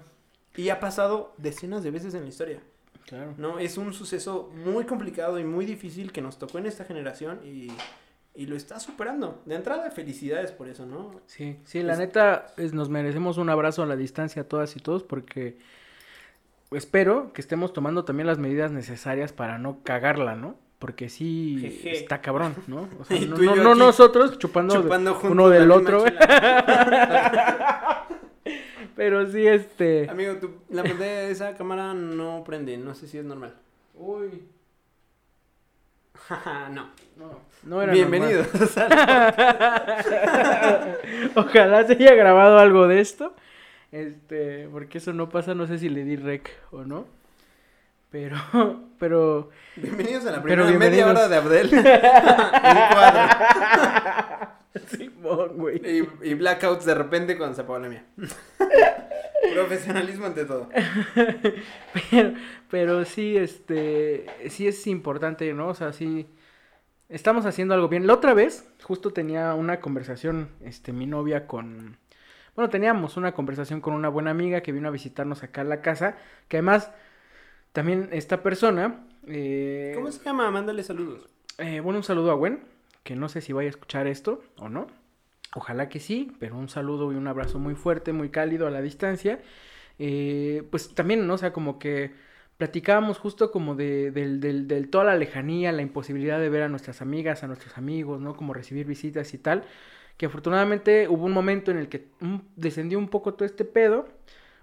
[SPEAKER 2] Y ha pasado decenas de veces en la historia.
[SPEAKER 1] Claro.
[SPEAKER 2] No, es un suceso muy complicado y muy difícil que nos tocó en esta generación y, y lo está superando. De entrada, felicidades por eso, ¿no?
[SPEAKER 1] Sí, sí, la
[SPEAKER 2] Es-
[SPEAKER 1] neta, es- nos merecemos un abrazo a la distancia todas y todos porque espero que estemos tomando también las medidas necesarias para no cagarla, ¿no? Porque sí
[SPEAKER 2] Jeje.
[SPEAKER 1] está cabrón, ¿no? O sea, no, no- nosotros chupando, uno del otro,
[SPEAKER 2] chela.
[SPEAKER 1] pero sí este
[SPEAKER 2] Amigo, tu- la pantalla de esa cámara no prende, no sé si es normal.
[SPEAKER 1] Uy,
[SPEAKER 2] no.
[SPEAKER 1] no, no era
[SPEAKER 2] Bienvenido.
[SPEAKER 1] normal. Ojalá se haya grabado algo de esto. Este, porque eso no pasa, no sé si le di rec o no. Pero pero
[SPEAKER 2] Bienvenidos a la
[SPEAKER 1] Pero
[SPEAKER 2] primera media
[SPEAKER 1] bienvenidos.
[SPEAKER 2] hora de Abdel.
[SPEAKER 1] Simón, güey.
[SPEAKER 2] Y, y blackouts de repente cuando se apagó la mía. Profesionalismo ante todo.
[SPEAKER 1] Pero, pero sí, este, sí es importante, ¿no? O sea, sí, estamos haciendo algo bien. La otra vez, justo tenía una conversación, este, mi novia con, bueno, teníamos una conversación con una buena amiga que vino a visitarnos acá a la casa, que además, también esta persona, eh,
[SPEAKER 2] ¿Cómo se llama? Mándale saludos.
[SPEAKER 1] eh, bueno, un saludo a Gwen, que no sé si vaya a escuchar esto o no. Ojalá que sí, pero un saludo y un abrazo muy fuerte, muy cálido a la distancia. Eh, pues también, ¿no? O sea, como que platicábamos justo como de, del, del, del toda la lejanía, la imposibilidad de ver a nuestras amigas, a nuestros amigos, ¿no? Como recibir visitas y tal. Que afortunadamente hubo un momento en el que mm, descendió un poco todo este pedo.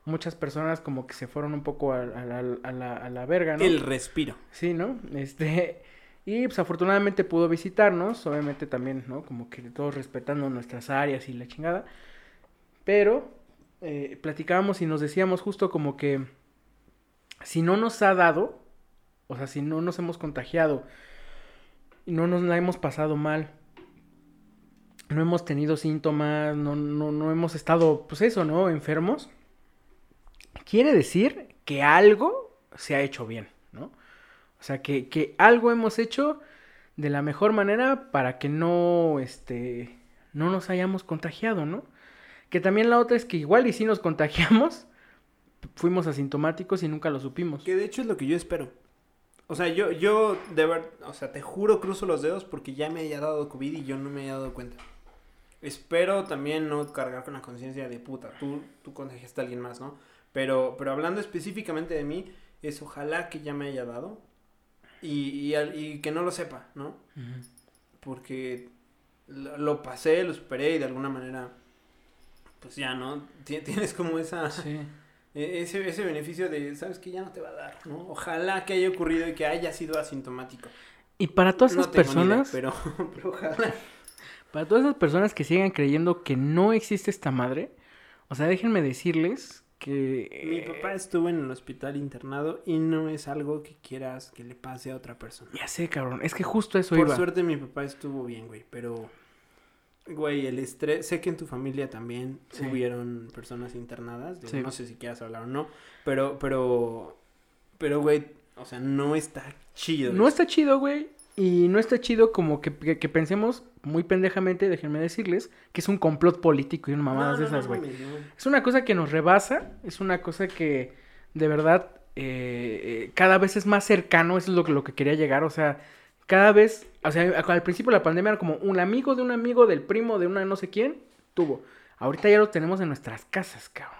[SPEAKER 1] Muchas personas como que se fueron un poco a, a la, a la- a la verga, ¿no?
[SPEAKER 2] El respiro.
[SPEAKER 1] Sí, ¿no? Este, y pues afortunadamente pudo visitarnos, obviamente también, ¿no? Como que todos respetando nuestras áreas y la chingada. Pero eh, platicábamos y nos decíamos justo como que si no nos ha dado, o sea, si no nos hemos contagiado y no nos la hemos pasado mal. No hemos tenido síntomas, no, no, no hemos estado, pues eso, ¿no? Enfermos. Quiere decir que algo se ha hecho bien. O sea, que, que algo hemos hecho de la mejor manera para que no, este, no nos hayamos contagiado, ¿no? Que también la otra es que igual y si nos contagiamos, fuimos asintomáticos y nunca lo supimos.
[SPEAKER 2] Que de hecho es lo que yo espero. O sea, yo, yo, de ver, o sea, te juro, cruzo los dedos porque ya me haya dado COVID y yo no me haya dado cuenta. Espero también no cargar con la conciencia de puta, tú, tú contagiaste a alguien más, ¿no? Pero, pero hablando específicamente de mí, es ojalá que ya me haya dado y, y, y que no lo sepa, ¿no? Porque lo, lo pasé, lo superé y de alguna manera, pues ya, ¿no? Ti- Tienes como esa...
[SPEAKER 1] Sí.
[SPEAKER 2] E- Ese, ese beneficio de, sabes que ya no te va a dar, ¿no? Ojalá que haya ocurrido y que haya sido asintomático.
[SPEAKER 1] Y para todas esas
[SPEAKER 2] ni idea,
[SPEAKER 1] personas,
[SPEAKER 2] pero, pero ojalá.
[SPEAKER 1] para todas esas personas que sigan creyendo que no existe esta madre, o sea, déjenme decirles que...
[SPEAKER 2] Mi papá estuvo en el hospital internado y no es algo que quieras que le pase a otra persona.
[SPEAKER 1] Ya sé, cabrón, es que justo eso
[SPEAKER 2] Por
[SPEAKER 1] iba.
[SPEAKER 2] suerte mi papá estuvo bien, güey, pero... Güey, el estrés... Sé que en tu familia también
[SPEAKER 1] Sí.
[SPEAKER 2] hubieron personas internadas. digo,
[SPEAKER 1] Sí.
[SPEAKER 2] No sé si quieras hablar o no, pero, pero... Pero, güey, o sea, no está chido.
[SPEAKER 1] No está chido, güey. Y no está chido como que, que- que pensemos muy pendejamente, déjenme decirles, que es un complot político y una mamada
[SPEAKER 2] No,
[SPEAKER 1] de
[SPEAKER 2] no,
[SPEAKER 1] esas, güey.
[SPEAKER 2] no.
[SPEAKER 1] Es una cosa que nos rebasa, es una cosa que de verdad eh, eh, cada vez es más cercano, eso es lo que, lo que quería llegar, o sea, cada vez, o sea, al principio de la pandemia era como un amigo de un amigo del primo de una no sé quién, tuvo. Ahorita ya lo tenemos en nuestras casas, cabrón.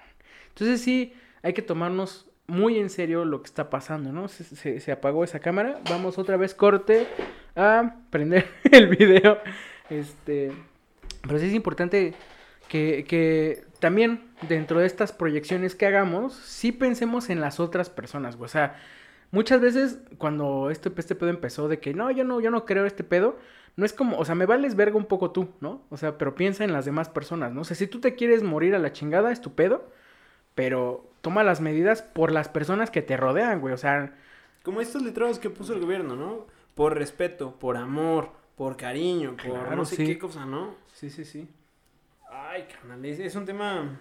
[SPEAKER 1] Entonces sí, hay que tomarnos muy en serio lo que está pasando, ¿no? Se, se- apagó esa cámara, vamos otra vez corte a prender el video, este... Pero sí es importante que, que también dentro de estas proyecciones que hagamos, sí pensemos en las otras personas. O sea, muchas veces cuando este, este pedo empezó de que no, yo no, yo no creo este pedo, no es como, o sea, me vales verga un poco tú, ¿no? O sea, pero piensa en las demás personas, ¿no? O sea, si tú te quieres morir a la chingada, es tu pedo, pero toma las medidas por las personas que te rodean, güey. O sea,
[SPEAKER 2] Como estos letreros que puso el gobierno, ¿no? Por respeto, por amor, por cariño, por
[SPEAKER 1] Claro,
[SPEAKER 2] no sé
[SPEAKER 1] sí.
[SPEAKER 2] qué cosa, ¿no?
[SPEAKER 1] sí, sí, sí.
[SPEAKER 2] Ay, carnal, es, es un tema...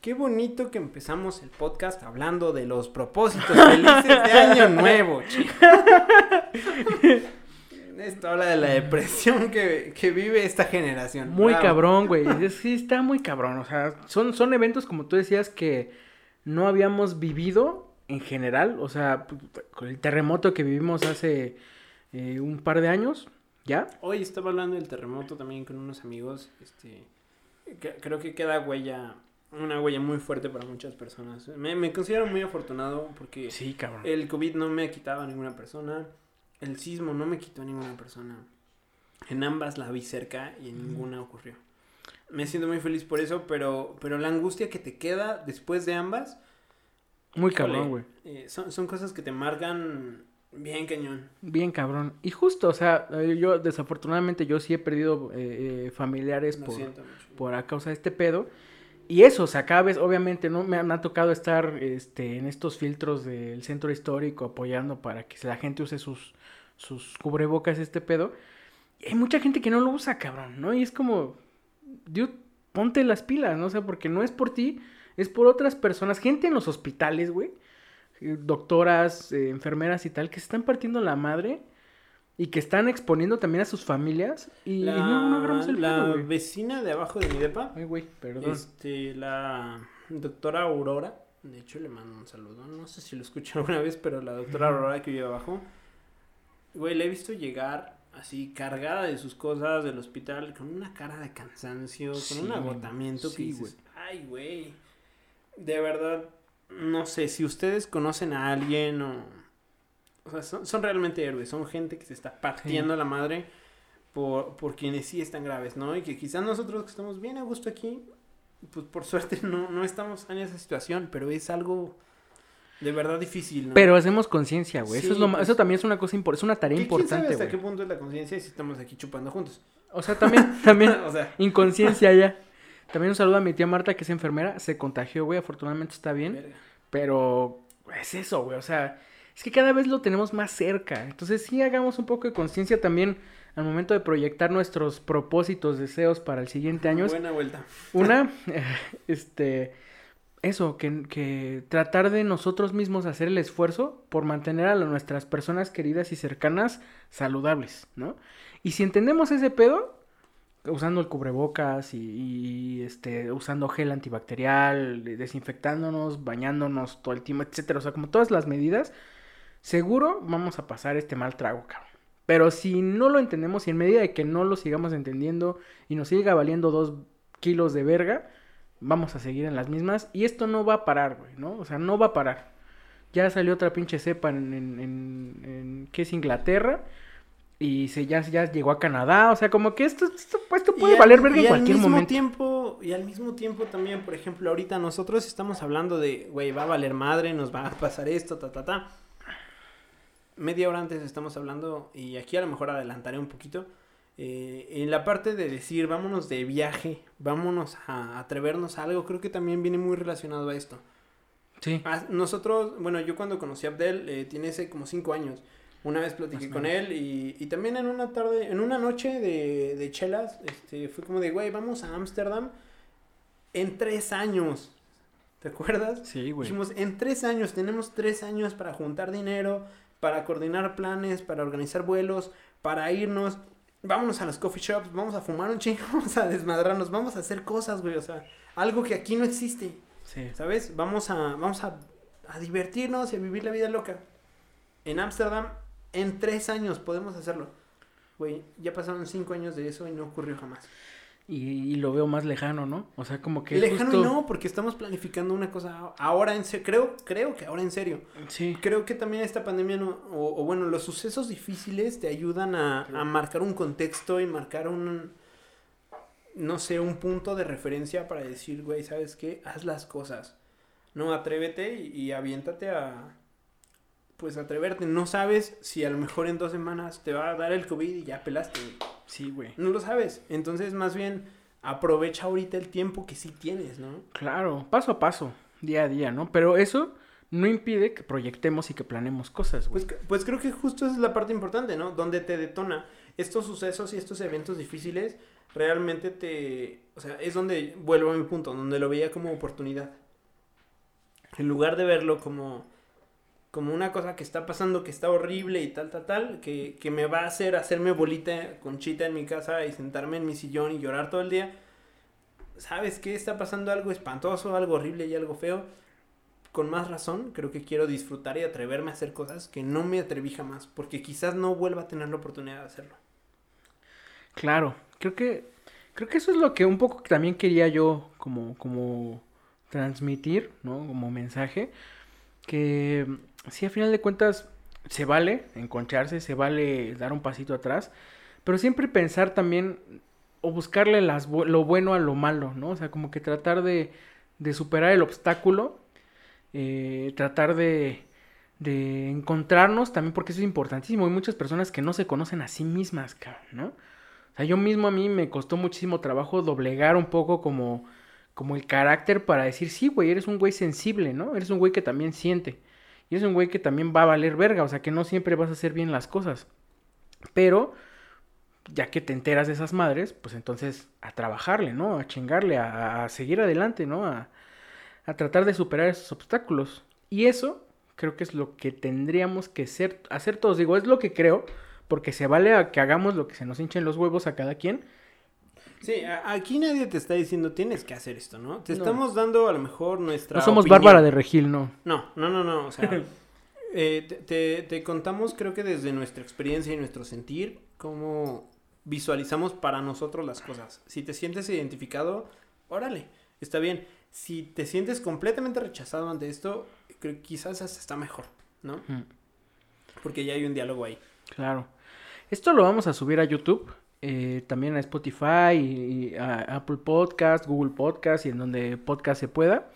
[SPEAKER 2] Qué bonito que empezamos el podcast hablando de los propósitos felices de Año Nuevo, chico. Esto habla de la depresión que, que vive esta generación.
[SPEAKER 1] Muy
[SPEAKER 2] Bravo.
[SPEAKER 1] cabrón, güey. Sí, está muy cabrón. O sea, son, son eventos, como tú decías, que no habíamos vivido en general. O sea, con el terremoto que vivimos hace eh, un par de años, ¿ya?
[SPEAKER 2] Hoy estaba hablando del terremoto también con unos amigos. Este, que- creo que queda huella, una huella muy fuerte para muchas personas. Me, me considero muy afortunado porque
[SPEAKER 1] Sí, cabrón.
[SPEAKER 2] el COVID no me ha quitado a ninguna persona. El sismo no me quitó a ninguna persona. En ambas la vi cerca y en ninguna ocurrió. Me siento muy feliz por eso, pero, pero la angustia que te queda después de ambas
[SPEAKER 1] Muy
[SPEAKER 2] híjole,
[SPEAKER 1] cabrón, güey.
[SPEAKER 2] eh, son, son cosas que te marcan bien cañón.
[SPEAKER 1] Bien cabrón. Y justo, o sea, eh, yo desafortunadamente yo sí he perdido eh, eh, familiares
[SPEAKER 2] Lo
[SPEAKER 1] por, por a causa de este pedo. Y eso, o sea, cada vez, obviamente, ¿no? Me ha, me ha tocado estar este, en estos filtros del centro histórico apoyando para que la gente use sus, sus cubrebocas, este pedo. Y hay mucha gente que no lo usa, cabrón, ¿no? Y es como, dude, ponte las pilas, ¿no? O sea, porque no es por ti, es por otras personas, gente en los hospitales, güey. eh, Doctoras, eh, enfermeras y tal, que se están partiendo la madre y que están exponiendo también a sus familias. Y, y
[SPEAKER 2] La,
[SPEAKER 1] no, no agarramos el
[SPEAKER 2] la
[SPEAKER 1] pedo,
[SPEAKER 2] vecina de abajo de mi depa,
[SPEAKER 1] Ay, güey, perdón.
[SPEAKER 2] este, la doctora Aurora, de hecho le mando un saludo, no sé si lo escuché alguna vez, pero la doctora Aurora que vive abajo, güey, la he visto llegar así cargada de sus cosas del hospital con una cara de cansancio,
[SPEAKER 1] Sí,
[SPEAKER 2] con un agotamiento
[SPEAKER 1] sí,
[SPEAKER 2] que dices, ay, güey, de verdad, no sé, si ustedes conocen a alguien o... O sea, son, son realmente héroes, son gente que se está partiendo la madre por, por quienes sí están graves, ¿no? Y que quizás nosotros que estamos bien a gusto aquí, pues por suerte no, no estamos en esa situación, pero es algo de verdad difícil, ¿no?
[SPEAKER 1] Pero hacemos conciencia, güey. eso, es lo
[SPEAKER 2] pues.
[SPEAKER 1] eso también es una cosa importante, es una tarea
[SPEAKER 2] ¿Qué- quién sabe
[SPEAKER 1] importante,
[SPEAKER 2] hasta
[SPEAKER 1] güey.
[SPEAKER 2] qué punto es la conciencia si estamos aquí chupando juntos?
[SPEAKER 1] O sea, también, también,
[SPEAKER 2] o sea,
[SPEAKER 1] inconsciencia ya. También un saludo a mi tía Marta, que es enfermera, se contagió, güey, afortunadamente está bien.
[SPEAKER 2] verga.
[SPEAKER 1] Pero es eso, güey, o sea, es que cada vez lo tenemos más cerca. Entonces sí hagamos un poco de conciencia también al momento de proyectar nuestros propósitos, deseos para el siguiente año.
[SPEAKER 2] Buena vuelta.
[SPEAKER 1] Una, este, eso, que, que, tratar de nosotros mismos hacer el esfuerzo por mantener a nuestras personas queridas y cercanas saludables, ¿no? Y si entendemos ese pedo, usando el cubrebocas y, y, este, usando gel antibacterial, desinfectándonos, bañándonos todo el tiempo, etcétera, o sea, como todas las medidas, seguro vamos a pasar este mal trago, cabrón. Pero si no lo entendemos y en medida de que no lo sigamos entendiendo y nos siga valiendo dos kilos de verga, vamos a seguir en las mismas. Y esto no va a parar, güey, ¿no? O sea, no va a parar. Ya salió otra pinche cepa en, en, en, en que es Inglaterra. Y se ya, ya llegó a Canadá. O sea, como que esto, esto, esto puede
[SPEAKER 2] y
[SPEAKER 1] valer
[SPEAKER 2] al,
[SPEAKER 1] verga
[SPEAKER 2] y
[SPEAKER 1] en cualquier
[SPEAKER 2] al mismo
[SPEAKER 1] momento.
[SPEAKER 2] Tiempo, y al mismo tiempo también, por ejemplo, ahorita nosotros estamos hablando de, güey, va a valer madre, nos va a pasar esto, ta, ta, ta. Media hora antes estamos hablando, y aquí a lo mejor adelantaré un poquito, eh, en la parte de decir, vámonos de viaje, vámonos a atrevernos a algo, creo que también viene muy relacionado a esto.
[SPEAKER 1] Sí.
[SPEAKER 2] Ah, nosotros, bueno, yo cuando conocí a Abdel, eh, tiene ese como cinco años. Una vez platiqué con él y, y también en una tarde, en una noche de, de chelas, este, fue como de, güey, vamos a Ámsterdam en tres años. ¿Te acuerdas?
[SPEAKER 1] Sí, güey.
[SPEAKER 2] Dijimos, en tres años, tenemos tres años para juntar dinero, para coordinar planes, para organizar vuelos, para irnos. Vámonos a los coffee shops, vamos a fumar un chingo, vamos a desmadrarnos, vamos a hacer cosas, güey. O sea, algo que aquí no existe.
[SPEAKER 1] Sí.
[SPEAKER 2] ¿Sabes? Vamos a, vamos a, a divertirnos y a vivir la vida loca. En Ámsterdam, en tres años podemos hacerlo. Güey, ya pasaron cinco años de eso y no ocurrió jamás.
[SPEAKER 1] Y, y lo veo más lejano, ¿no? O sea, como que.
[SPEAKER 2] Lejano
[SPEAKER 1] justo-
[SPEAKER 2] y no, porque estamos planificando una cosa ahora en serio. Creo, creo que ahora en serio.
[SPEAKER 1] Sí.
[SPEAKER 2] Creo que también esta pandemia, no, o, o bueno, los sucesos difíciles te ayudan a, a marcar un contexto y marcar un, no sé, un punto de referencia para decir, güey, ¿sabes qué? Haz las cosas. No, atrévete y, y aviéntate a, pues, atreverte. No sabes si a lo mejor en dos semanas te va a dar el COVID y ya pelaste, güey.
[SPEAKER 1] Sí, güey.
[SPEAKER 2] No lo sabes. Entonces, más bien, aprovecha ahorita el tiempo que sí tienes, ¿no?
[SPEAKER 1] Claro, paso a paso, día a día, ¿no? Pero eso no impide que proyectemos y que planeemos cosas, güey.
[SPEAKER 2] Pues, pues creo que justo esa es la parte importante, ¿no? Donde te detona estos sucesos y estos eventos difíciles, realmente te... O sea, es donde vuelvo a mi punto, donde lo veía como oportunidad. En lugar de verlo como, como una cosa que está pasando, que está horrible y tal, tal, tal, que, que me va a hacer hacerme bolita conchita en mi casa y sentarme en mi sillón y llorar todo el día. ¿Sabes qué? Está pasando algo espantoso, algo horrible y algo feo con más razón, creo que quiero disfrutar y atreverme a hacer cosas que no me atreví jamás, porque quizás no vuelva a tener la oportunidad de hacerlo.
[SPEAKER 1] Claro, creo que creo que eso es lo que un poco también quería yo como como transmitir, ¿no? Como mensaje que sí a final de cuentas se vale enconcharse, se vale dar un pasito atrás, pero siempre pensar también o buscarle las lo bueno a lo malo, ¿no? O sea, como que tratar de, de superar el obstáculo, eh, tratar de, de encontrarnos también, porque eso es importantísimo. Hay muchas personas que no se conocen a sí mismas, ¿no? O sea, yo mismo a mí me costó muchísimo trabajo doblegar un poco como, como el carácter para decir, sí, güey, eres un güey sensible, ¿no? Eres un güey que también siente. Y eres un güey que también va a valer verga, o sea, que no siempre vas a hacer bien las cosas. Pero, ya que te enteras de esas madres, pues entonces a trabajarle, ¿no? A chingarle, a, a seguir adelante, ¿no? A, a tratar de superar esos obstáculos. Y eso creo que es lo que tendríamos que ser, hacer todos. Digo, es lo que creo, porque se vale a que hagamos lo que se nos hinchen los huevos a cada quien.
[SPEAKER 2] Sí, aquí nadie te está diciendo tienes que hacer esto, ¿no? Te
[SPEAKER 1] No.
[SPEAKER 2] estamos dando a lo mejor nuestra.
[SPEAKER 1] No somos
[SPEAKER 2] opinión.
[SPEAKER 1] Bárbara de Regil, no.
[SPEAKER 2] No, no, no, no. O sea, eh, te, te- te contamos, creo que desde nuestra experiencia y nuestro sentir, cómo visualizamos para nosotros las cosas. Si te sientes identificado, órale, está bien. Si te sientes completamente rechazado ante esto, creo que quizás hasta está mejor, ¿no?
[SPEAKER 1] Mm,
[SPEAKER 2] Porque ya hay un diálogo ahí.
[SPEAKER 1] Claro. Esto lo vamos a subir a YouTube, eh, también a Spotify y, a Apple Podcast, Google Podcast y en donde podcast se pueda.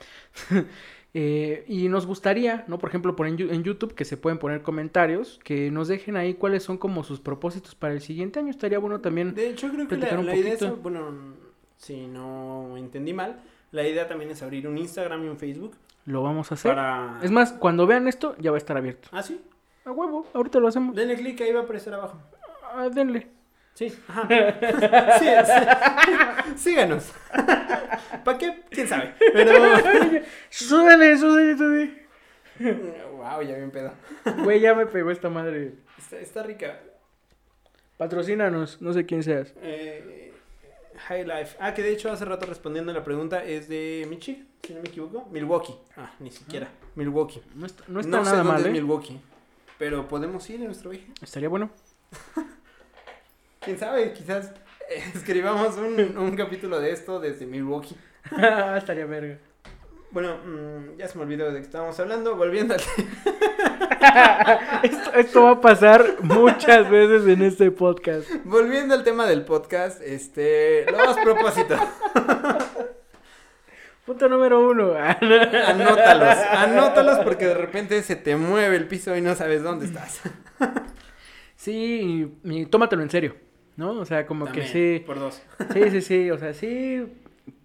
[SPEAKER 1] Eh, y nos gustaría, ¿no? Por ejemplo, por en, YouTube que se pueden poner comentarios, que nos dejen ahí cuáles son como sus propósitos para el siguiente año. Estaría bueno también.
[SPEAKER 2] De hecho, creo que la, la idea es, bueno, si no entendí mal, la idea también es abrir un Instagram y un Facebook
[SPEAKER 1] Lo vamos a hacer.
[SPEAKER 2] para...
[SPEAKER 1] Es más, cuando vean esto, ya va a estar abierto.
[SPEAKER 2] Ah, sí.
[SPEAKER 1] A huevo, ahorita lo hacemos.
[SPEAKER 2] Denle clic, ahí va a aparecer abajo.
[SPEAKER 1] Ah, denle.
[SPEAKER 2] Sí, ajá. Sí, sí. Síganos. ¿Para qué? ¿Quién sabe? Pero...
[SPEAKER 1] Súbele, súbele, súbele.
[SPEAKER 2] Wow, ya bien pedo.
[SPEAKER 1] Güey, ya me pegó esta madre.
[SPEAKER 2] Está, está rica.
[SPEAKER 1] Patrocínanos, no sé quién seas.
[SPEAKER 2] Eh, High Life. Ah, que de hecho hace rato respondiendo a la pregunta es de Michi, si no me equivoco. Milwaukee. Ah, ni siquiera. Milwaukee.
[SPEAKER 1] No está, no está
[SPEAKER 2] No sé
[SPEAKER 1] nada
[SPEAKER 2] dónde
[SPEAKER 1] mal,
[SPEAKER 2] es
[SPEAKER 1] ¿eh?
[SPEAKER 2] Milwaukee. Pero podemos ir en nuestro viaje.
[SPEAKER 1] Estaría bueno.
[SPEAKER 2] Quién sabe, quizás escribamos un, un capítulo de esto desde Milwaukee.
[SPEAKER 1] Estaría verga.
[SPEAKER 2] Bueno, mm, ya se me olvidó de qué estábamos hablando. Volviendo al
[SPEAKER 1] esto, esto va a pasar muchas veces en este podcast.
[SPEAKER 2] Volviendo al tema del podcast, este, los propósitos.
[SPEAKER 1] Punto número uno.
[SPEAKER 2] Anótalos, anótalos porque de repente se te mueve el piso y no sabes dónde estás.
[SPEAKER 1] Sí, y, y tómatelo en serio, ¿no? O sea, como
[SPEAKER 2] También,
[SPEAKER 1] que sí.
[SPEAKER 2] Por dos.
[SPEAKER 1] Sí, sí, sí. O sea, sí.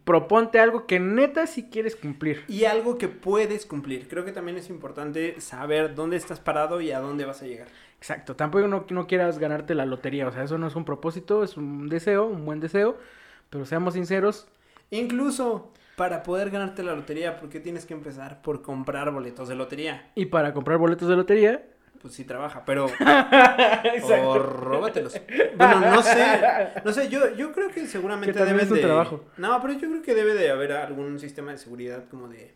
[SPEAKER 1] Proponte algo que neta sí quieres cumplir.
[SPEAKER 2] Y algo que puedes cumplir. Creo que también es importante saber dónde estás parado y a dónde vas a llegar.
[SPEAKER 1] Exacto. Tampoco no, no quieras ganarte la lotería. O sea, eso no es un propósito, es un deseo, un buen deseo. Pero seamos sinceros.
[SPEAKER 2] Incluso para poder ganarte la lotería, ¿por qué tienes que empezar por comprar boletos de lotería?
[SPEAKER 1] Y para comprar boletos de lotería.
[SPEAKER 2] Pues sí trabaja, pero o róbatelos. Bueno, no sé, no sé, yo, yo creo que seguramente
[SPEAKER 1] Que es un
[SPEAKER 2] de
[SPEAKER 1] trabajo.
[SPEAKER 2] No, pero yo creo que debe de haber algún sistema de seguridad como de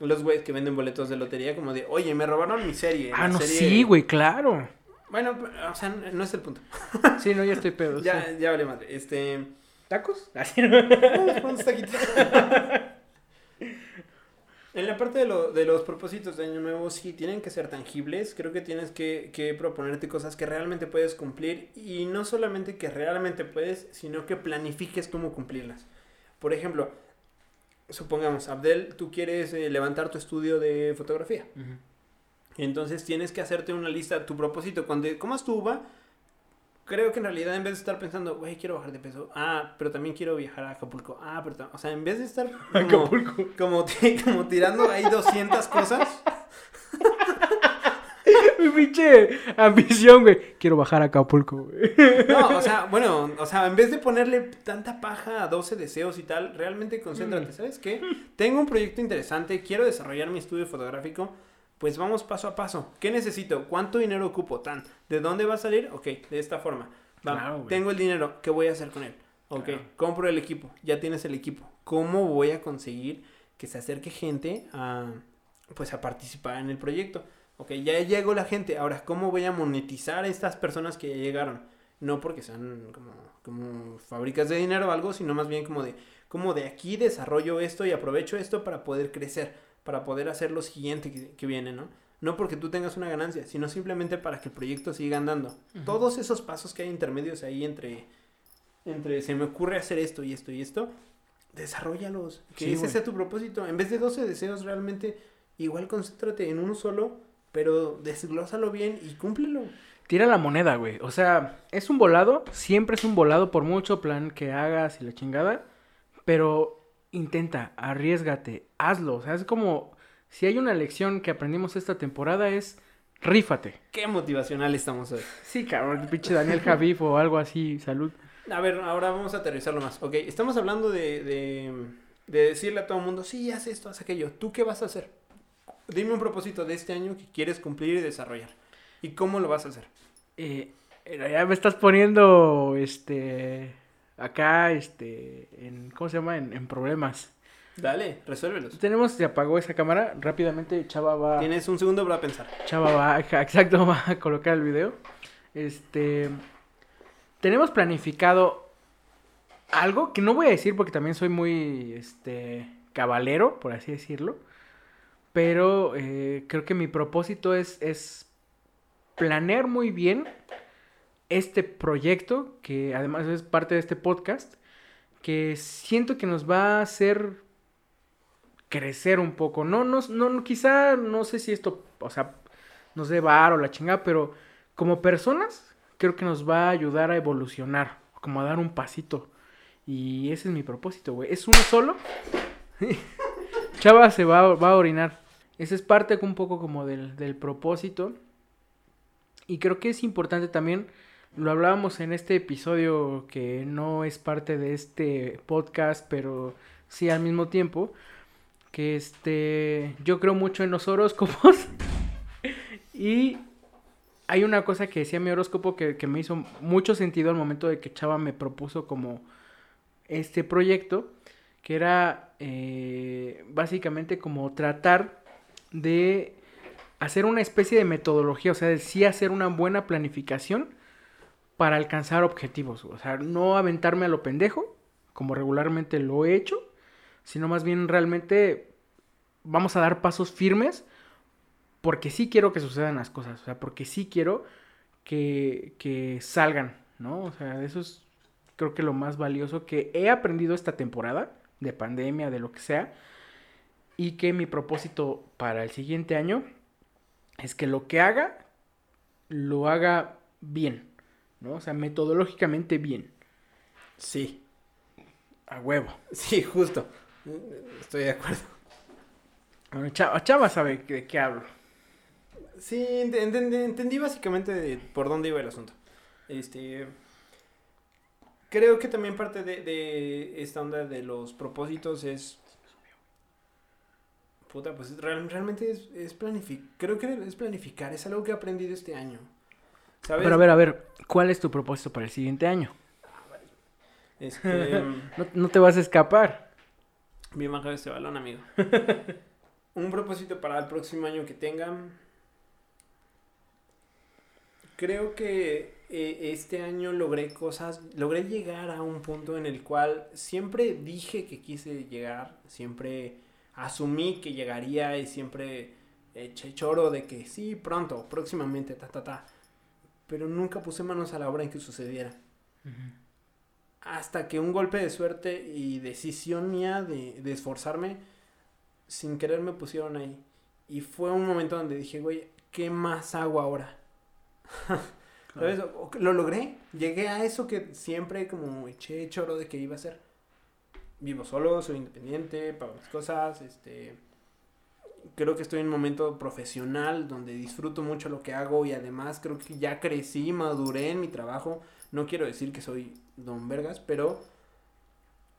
[SPEAKER 2] los güeyes que venden boletos de lotería como de, "Oye, me robaron mi serie."
[SPEAKER 1] Ah, no,
[SPEAKER 2] serie-
[SPEAKER 1] sí, güey, claro.
[SPEAKER 2] Bueno, o sea, no es el punto.
[SPEAKER 1] Sí, no, ya estoy pedo.
[SPEAKER 2] Ya
[SPEAKER 1] sí.
[SPEAKER 2] ya vale madre. Este,
[SPEAKER 1] ¿Tacos? Así
[SPEAKER 2] unos taquitos. En la parte de, lo- de los propósitos de Año Nuevo, sí, tienen que ser tangibles. Creo que tienes que, que proponerte cosas que realmente puedes cumplir. Y no solamente que realmente puedes, sino que planifiques cómo cumplirlas. Por ejemplo, supongamos, Abdel, tú quieres eh, levantar tu estudio de fotografía. Entonces tienes que hacerte una lista, tu propósito. Cuando comas tu uva, creo que en realidad en vez de estar pensando, güey, quiero bajar de peso, ah, pero también quiero viajar a Acapulco, ah, pero, o sea, en vez de estar como,
[SPEAKER 1] Acapulco.
[SPEAKER 2] como, ti- como tirando ahí 200 cosas,
[SPEAKER 1] Mi pinche ambición, güey. Quiero bajar a Acapulco, güey.
[SPEAKER 2] no, o sea, bueno, o sea, en vez de ponerle tanta paja a 12 deseos y tal, realmente concéntrate, ¿sabes qué? Tengo un proyecto interesante, quiero desarrollar mi estudio fotográfico, pues vamos paso a paso. ¿Qué necesito? ¿Cuánto dinero ocupo? Tan, ¿de dónde va a salir? Ok, de esta forma.
[SPEAKER 1] Claro,
[SPEAKER 2] tengo el dinero, ¿qué voy a hacer con él? Ok,
[SPEAKER 1] Claro.
[SPEAKER 2] compro el equipo, ya tienes el equipo. ¿Cómo voy a conseguir que se acerque gente a, pues, a participar en el proyecto? Ok, ya llegó la gente, ahora, ¿cómo voy a monetizar a estas personas que ya llegaron? No porque sean como, como fábricas de dinero o algo, sino más bien como de, como de aquí desarrollo esto y aprovecho esto para poder crecer, para poder hacer lo siguiente que, que viene, ¿no? No porque tú tengas una ganancia, sino simplemente para que el proyecto siga andando. Todos esos pasos que hay intermedios ahí entre, entre se me ocurre hacer esto y esto y esto, desarrollalos. Que
[SPEAKER 1] Sí,
[SPEAKER 2] ese sea tu propósito. En vez de 12 deseos, realmente, igual concéntrate en uno solo, pero desglósalo bien y cúmplelo.
[SPEAKER 1] Tira la moneda, güey. O sea, es un volado. Siempre es un volado por mucho plan que hagas y la chingada. Pero intenta, arriesgate, hazlo. O sea, es como si hay una lección que aprendimos esta temporada es rífate.
[SPEAKER 2] Qué motivacional estamos hoy.
[SPEAKER 1] Sí, cabrón, pinche Daniel Javif o algo así, salud.
[SPEAKER 2] A ver, ahora vamos a aterrizarlo más. Ok, estamos hablando de, de, de decirle a todo el mundo, sí, haz esto, haz aquello. ¿Tú qué vas a hacer? Dime un propósito de este año que quieres cumplir y desarrollar. ¿Y cómo lo vas a hacer?
[SPEAKER 1] Eh, eh, ya me estás poniendo, este, acá, este, en, ¿cómo se llama? En, en problemas.
[SPEAKER 2] Dale, resuélvelos.
[SPEAKER 1] Tenemos, se apagó esa cámara, rápidamente Chava va...
[SPEAKER 2] Tienes un segundo para pensar.
[SPEAKER 1] Chava va, exacto, va a colocar el video. Este, tenemos planificado algo que no voy a decir porque también soy muy, este, cabalero, por así decirlo. Pero eh, creo que mi propósito es, es planear muy bien este proyecto, que además es parte de este podcast, que siento que nos va a hacer crecer un poco. No, no, no, quizá, no sé si esto, o sea, nos dé bar o la chingada, pero como personas, creo que nos va a ayudar a evolucionar, como a dar un pasito. Y ese es mi propósito, güey. Es uno solo. Chava se va, va a orinar. Esa es parte un poco como del, del propósito. Y creo que es importante también, lo hablábamos en este episodio que no es parte de este podcast, pero sí al mismo tiempo, que este, yo creo mucho en los horóscopos. y hay una cosa que decía mi horóscopo que, que, me hizo mucho sentido al momento de que Chava me propuso como este proyecto, que era eh, básicamente como tratar de hacer una especie de metodología, o sea, de sí hacer una buena planificación para alcanzar objetivos, o sea, no aventarme a lo pendejo, como regularmente lo he hecho, sino más bien realmente vamos a dar pasos firmes porque sí quiero que sucedan las cosas, o sea, porque sí quiero que, que salgan, ¿no? O sea, eso es creo que lo más valioso que he aprendido esta temporada, de pandemia, de lo que sea, y que mi propósito para el siguiente año es que lo que haga, lo haga bien, ¿no? O sea, metodológicamente bien.
[SPEAKER 2] Sí.
[SPEAKER 1] A huevo.
[SPEAKER 2] Sí, justo. Estoy de acuerdo.
[SPEAKER 1] Bueno, Chava, Chava sabe de qué hablo.
[SPEAKER 2] Sí, entendí, entendí básicamente por dónde iba el asunto. Este. Creo que también parte de, de esta onda de los propósitos es Puta, pues realmente es, es planificar. Creo que es planificar. Es algo que he aprendido este año.
[SPEAKER 1] ¿Sabes? Pero a ver, a ver. ¿Cuál es tu propósito para el siguiente año? Este, no, no, te vas a escapar.
[SPEAKER 2] Bien bajado este balón, amigo. Un propósito para el próximo año que tengan. Creo que eh, este año logré cosas, logré llegar a un punto en el cual siempre dije que quise llegar, siempre asumí que llegaría y siempre eché choro de que sí, pronto, próximamente, ta, ta, ta. Pero nunca puse manos a la obra en que sucediera. Hasta que un golpe de suerte y decisión mía de, de esforzarme, sin querer me pusieron ahí. Y fue un momento donde dije, güey, ¿qué más hago ahora? Lo logré. Llegué a eso que siempre como eché choro de que iba a ser vivo solo, soy independiente, pago mis cosas, este creo que estoy en un momento profesional donde disfruto mucho lo que hago y además creo que ya crecí, maduré en mi trabajo. No quiero decir que soy don Vergas, pero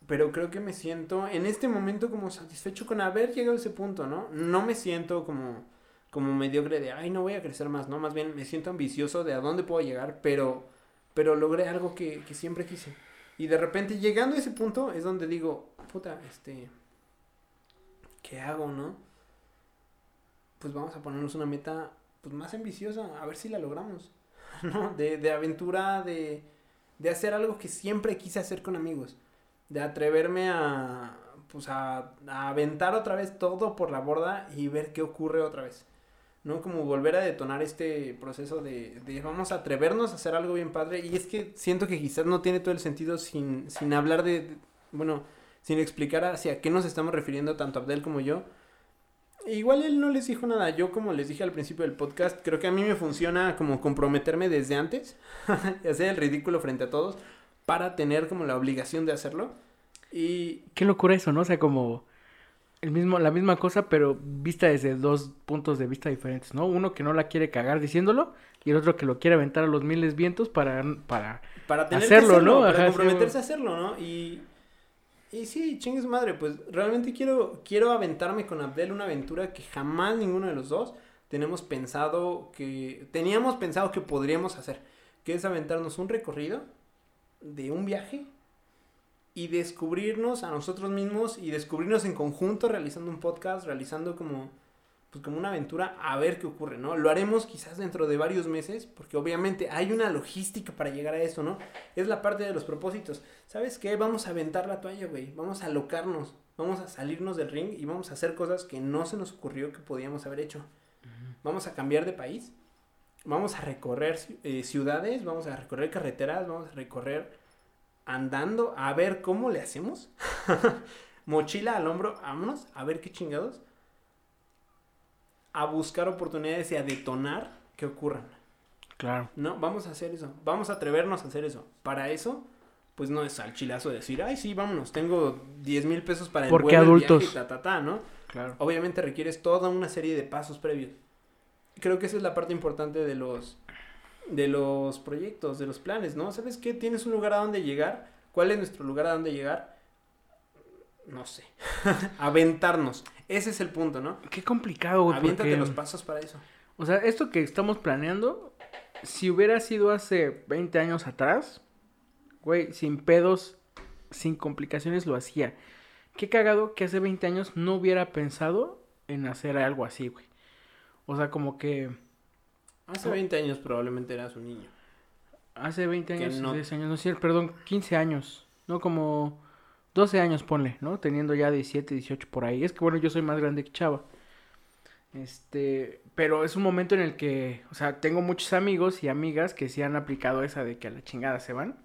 [SPEAKER 2] pero creo que me siento en este momento como satisfecho con haber llegado a ese punto, ¿no? No me siento como como mediocre de, ay, no voy a crecer más, ¿no? Más bien me siento ambicioso de a dónde puedo llegar, pero pero logré algo que, que siempre quise. Y de repente llegando a ese punto es donde digo, puta, este, ¿qué hago, no? Pues vamos a ponernos una meta pues más ambiciosa, a ver si la logramos, ¿no? De, de aventura, de, de hacer algo que siempre quise hacer con amigos, de atreverme a, pues a, a aventar otra vez todo por la borda y ver qué ocurre otra vez. ¿no? Como volver a detonar este proceso de, de, vamos a atrevernos a hacer algo bien padre. Y es que siento que quizás no tiene todo el sentido sin, sin hablar de, bueno, sin explicar hacia qué nos estamos refiriendo tanto Abdel como yo. Igual él no les dijo nada. Yo, como les dije al principio del podcast, creo que a mí me funciona como comprometerme desde antes, hacer el ridículo frente a todos, para tener como la obligación de hacerlo. Y...
[SPEAKER 1] Qué locura eso, ¿no? O sea, como el mismo, la misma cosa, pero vista desde dos puntos de vista diferentes, ¿no? Uno que no la quiere cagar diciéndolo y el otro que lo quiere aventar a los miles vientos para, para,
[SPEAKER 2] para hacerlo, ¿no? Para comprometerse a hacerlo, ¿no? Y, y sí, chingue madre, pues realmente quiero, quiero aventarme con Abdel una aventura que jamás ninguno de los dos tenemos pensado que, teníamos pensado que podríamos hacer, que es aventarnos un recorrido de un viaje y descubrirnos a nosotros mismos y descubrirnos en conjunto realizando un podcast, realizando como pues como una aventura a ver qué ocurre, ¿no? Lo haremos quizás dentro de varios meses, porque obviamente hay una logística para llegar a eso, ¿no? Es la parte de los propósitos. ¿Sabes qué? Vamos a aventar la toalla, güey. Vamos a alocarnos, vamos a salirnos del ring y vamos a hacer cosas que no se nos ocurrió que podíamos haber hecho. Vamos a cambiar de país, vamos a recorrer eh, ciudades, vamos a recorrer carreteras, vamos a recorrer andando a ver cómo le hacemos. Mochila al hombro, vámonos, a ver qué chingados. A buscar oportunidades y a detonar que ocurran.
[SPEAKER 1] Claro.
[SPEAKER 2] No, vamos a hacer eso. Vamos a atrevernos a hacer eso. Para eso, pues no es al chilazo decir, ay, sí, vámonos, tengo 10 mil pesos para el
[SPEAKER 1] Porque adultos.
[SPEAKER 2] Viaje, ta, ta, ¿no?
[SPEAKER 1] Claro.
[SPEAKER 2] Obviamente requieres toda una serie de pasos previos. Creo que esa es la parte importante de los de los proyectos, de los planes, ¿no? ¿Sabes qué? Tienes un lugar a donde llegar. ¿Cuál es nuestro lugar a donde llegar? No sé. Aventarnos. Ese es el punto, ¿no?
[SPEAKER 1] Qué complicado, güey.
[SPEAKER 2] Aviéntate
[SPEAKER 1] porque-
[SPEAKER 2] los pasos para eso.
[SPEAKER 1] O sea, esto que estamos planeando, si hubiera sido hace 20 años atrás, güey, sin pedos, sin complicaciones lo hacía. Qué cagado que hace 20 años no hubiera pensado en hacer algo así, güey. O sea, como que
[SPEAKER 2] Hace 20 años probablemente eras un niño.
[SPEAKER 1] hace 20
[SPEAKER 2] Que
[SPEAKER 1] años,
[SPEAKER 2] no-
[SPEAKER 1] 10 años, no sé, perdón, 15 años, no como 12 años, ponle, ¿no? Teniendo ya 17, 18 por ahí. Es que bueno, yo soy más grande que Chava. Este, pero es un momento en el que, o sea, tengo muchos amigos y amigas que sí han aplicado esa de que a la chingada se van.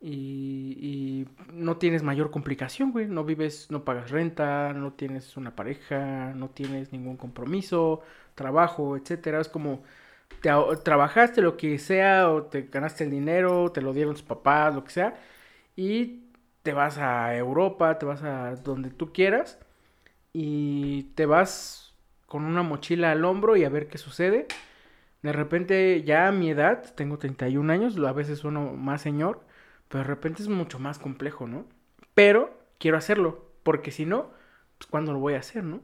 [SPEAKER 1] Y, y no tienes mayor complicación, güey. No vives, no pagas renta, no tienes una pareja, no tienes ningún compromiso, trabajo, etcétera. Es como te trabajaste lo que sea o te ganaste el dinero, te lo dieron tus papás, lo que sea, y te vas a Europa, te vas a donde tú quieras y te vas con una mochila al hombro y a ver qué sucede. De repente ya a mi edad, tengo 31 años, a veces uno más señor, pero de repente es mucho más complejo, ¿no? Pero quiero hacerlo, porque si no, pues ¿cuándo lo voy a hacer, no?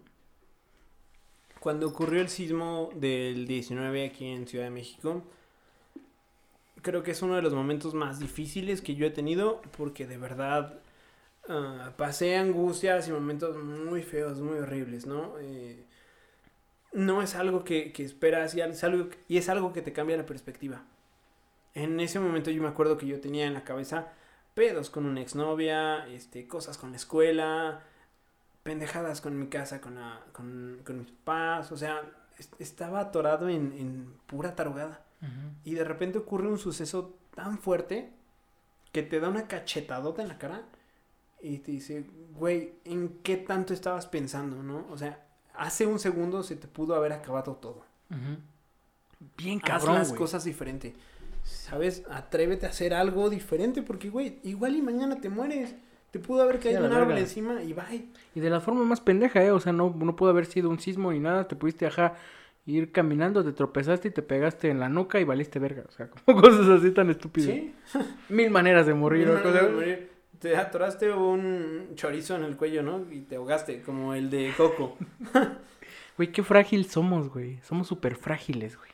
[SPEAKER 2] Cuando ocurrió el sismo del 19 aquí en Ciudad de México, creo que es uno de los momentos más difíciles que yo he tenido porque de verdad ah, pasé angustias y momentos muy feos, muy horribles, ¿no? Eh, no es algo que, que esperas y es algo, que te cambia la perspectiva. En ese momento yo me acuerdo que yo tenía en la cabeza pedos con una exnovia, este, cosas con la escuela, pendejadas con mi casa, con, la, con, con mis papás, o sea, es- estaba atorado en, en pura tarugada. Y de repente ocurre un suceso tan fuerte que te da una cachetadota en la cara y te dice, güey, ¿en qué tanto estabas pensando, no? O sea, hace un segundo se te pudo haber acabado todo.
[SPEAKER 1] Ujú. Bien
[SPEAKER 2] Haz
[SPEAKER 1] cabrón,
[SPEAKER 2] las
[SPEAKER 1] güey.
[SPEAKER 2] cosas diferente. ¿Sabes? Atrévete a hacer algo diferente porque, güey, igual y mañana te mueres. Te pudo haber
[SPEAKER 1] Sí,
[SPEAKER 2] caído
[SPEAKER 1] la
[SPEAKER 2] un árbol encima y bye.
[SPEAKER 1] Y de la forma más pendeja, ¿eh? O sea, no, no pudo haber sido un sismo ni nada. Te pudiste, ajá, ir caminando, te tropezaste y te pegaste en la nuca y valiste verga. O sea, como cosas así tan estúpidas.
[SPEAKER 2] Sí.
[SPEAKER 1] Mil maneras de morir.
[SPEAKER 2] ¿no?
[SPEAKER 1] no,
[SPEAKER 2] no, morir. Te atoraste un chorizo en el cuello, ¿no? Y te ahogaste, como el de Coco.
[SPEAKER 1] Güey, qué frágil somos, güey. Somos súper frágiles, güey.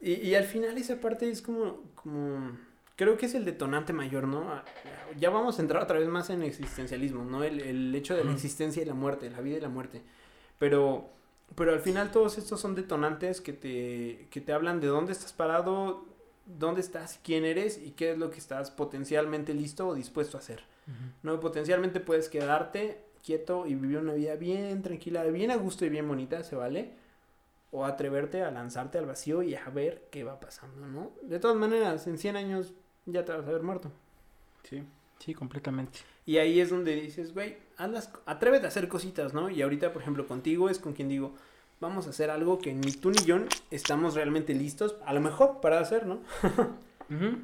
[SPEAKER 2] Y, y al final esa parte es como, como, creo que es el detonante mayor, ¿no? Ah, Ya vamos a entrar otra vez más en existencialismo, ¿no? El, el hecho de la existencia y la muerte, la vida y la muerte. Pero, pero al final todos estos son detonantes que te, que te hablan de dónde estás parado, dónde estás, quién eres y qué es lo que estás potencialmente listo o dispuesto a hacer. No, potencialmente puedes quedarte quieto y vivir una vida bien tranquila, bien a gusto y bien bonita, se vale. O atreverte a lanzarte al vacío y a ver qué va pasando, ¿no? De todas maneras, en 100 años ya te vas a ver muerto.
[SPEAKER 1] Sí. Sí, completamente.
[SPEAKER 2] Y ahí es donde dices, güey, co- atrévete a hacer cositas, ¿no? Y ahorita, por ejemplo, contigo es con quien digo, vamos a hacer algo que ni tú ni yo estamos realmente listos, a lo mejor, para hacer, ¿no?
[SPEAKER 1] Ujú.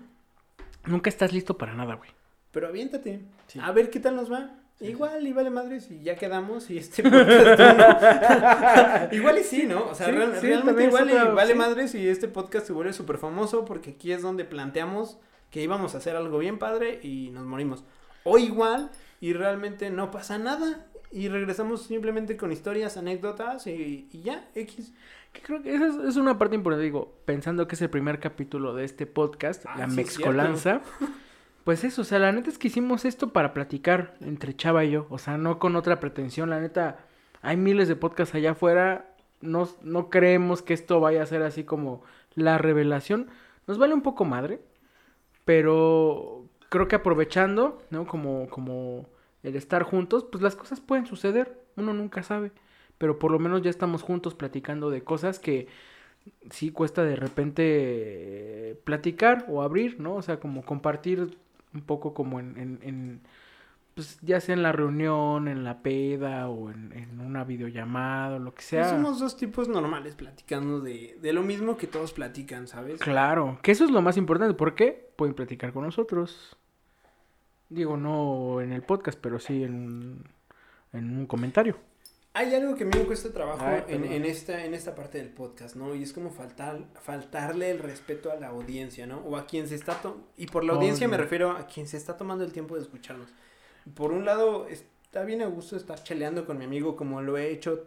[SPEAKER 1] Nunca estás listo para nada, güey.
[SPEAKER 2] Pero aviéntate,
[SPEAKER 1] Sí.
[SPEAKER 2] a ver qué tal nos va.
[SPEAKER 1] Sí,
[SPEAKER 2] Igual y vale madres y ya quedamos y este podcast igual y sí, ¿no? O sea,
[SPEAKER 1] Sí,
[SPEAKER 2] real-
[SPEAKER 1] sí,
[SPEAKER 2] realmente igual y vale madres y este podcast se vuelve súper famoso porque aquí es donde planteamos que íbamos a hacer algo bien padre y nos morimos. O igual y realmente no pasa nada y regresamos simplemente con historias, anécdotas y, y ya, X.
[SPEAKER 1] Que creo que esa es, es una parte importante, digo, pensando que es el primer capítulo de este podcast,
[SPEAKER 2] Ah,
[SPEAKER 1] la
[SPEAKER 2] sí,
[SPEAKER 1] mexcolanza. Pues eso, o sea, la neta es que hicimos esto para platicar entre Chava y yo, o sea, no con otra pretensión, la neta, hay miles de podcasts allá afuera, no, no creemos que esto vaya a ser así como la revelación, nos vale un poco madre, pero creo que aprovechando, ¿no? Como, como el estar juntos, pues las cosas pueden suceder, uno nunca sabe, pero por lo menos ya estamos juntos platicando de cosas que sí cuesta de repente eh, platicar o abrir, ¿no? O sea, como compartir un poco como en, en, en, pues ya sea en la reunión, en la peda o en, en una videollamada o lo que
[SPEAKER 2] Pues
[SPEAKER 1] sea.
[SPEAKER 2] somos dos tipos normales platicando de, de lo mismo que todos platican, ¿sabes?
[SPEAKER 1] Claro, que eso es lo más importante. ¿Por qué? Pueden platicar con nosotros. Digo, no en el podcast, pero sí en, en un comentario.
[SPEAKER 2] Hay algo que a mí me cuesta trabajo
[SPEAKER 1] Ay,
[SPEAKER 2] en, esta, en esta parte del podcast, ¿no? Y es como faltar, faltarle el respeto a la audiencia, ¿no? O a quien se está... y por la
[SPEAKER 1] Oh,
[SPEAKER 2] audiencia me refiero a quien se está tomando el tiempo de escucharnos. Por un lado, está bien a gusto estar cheleando con mi amigo como lo he hecho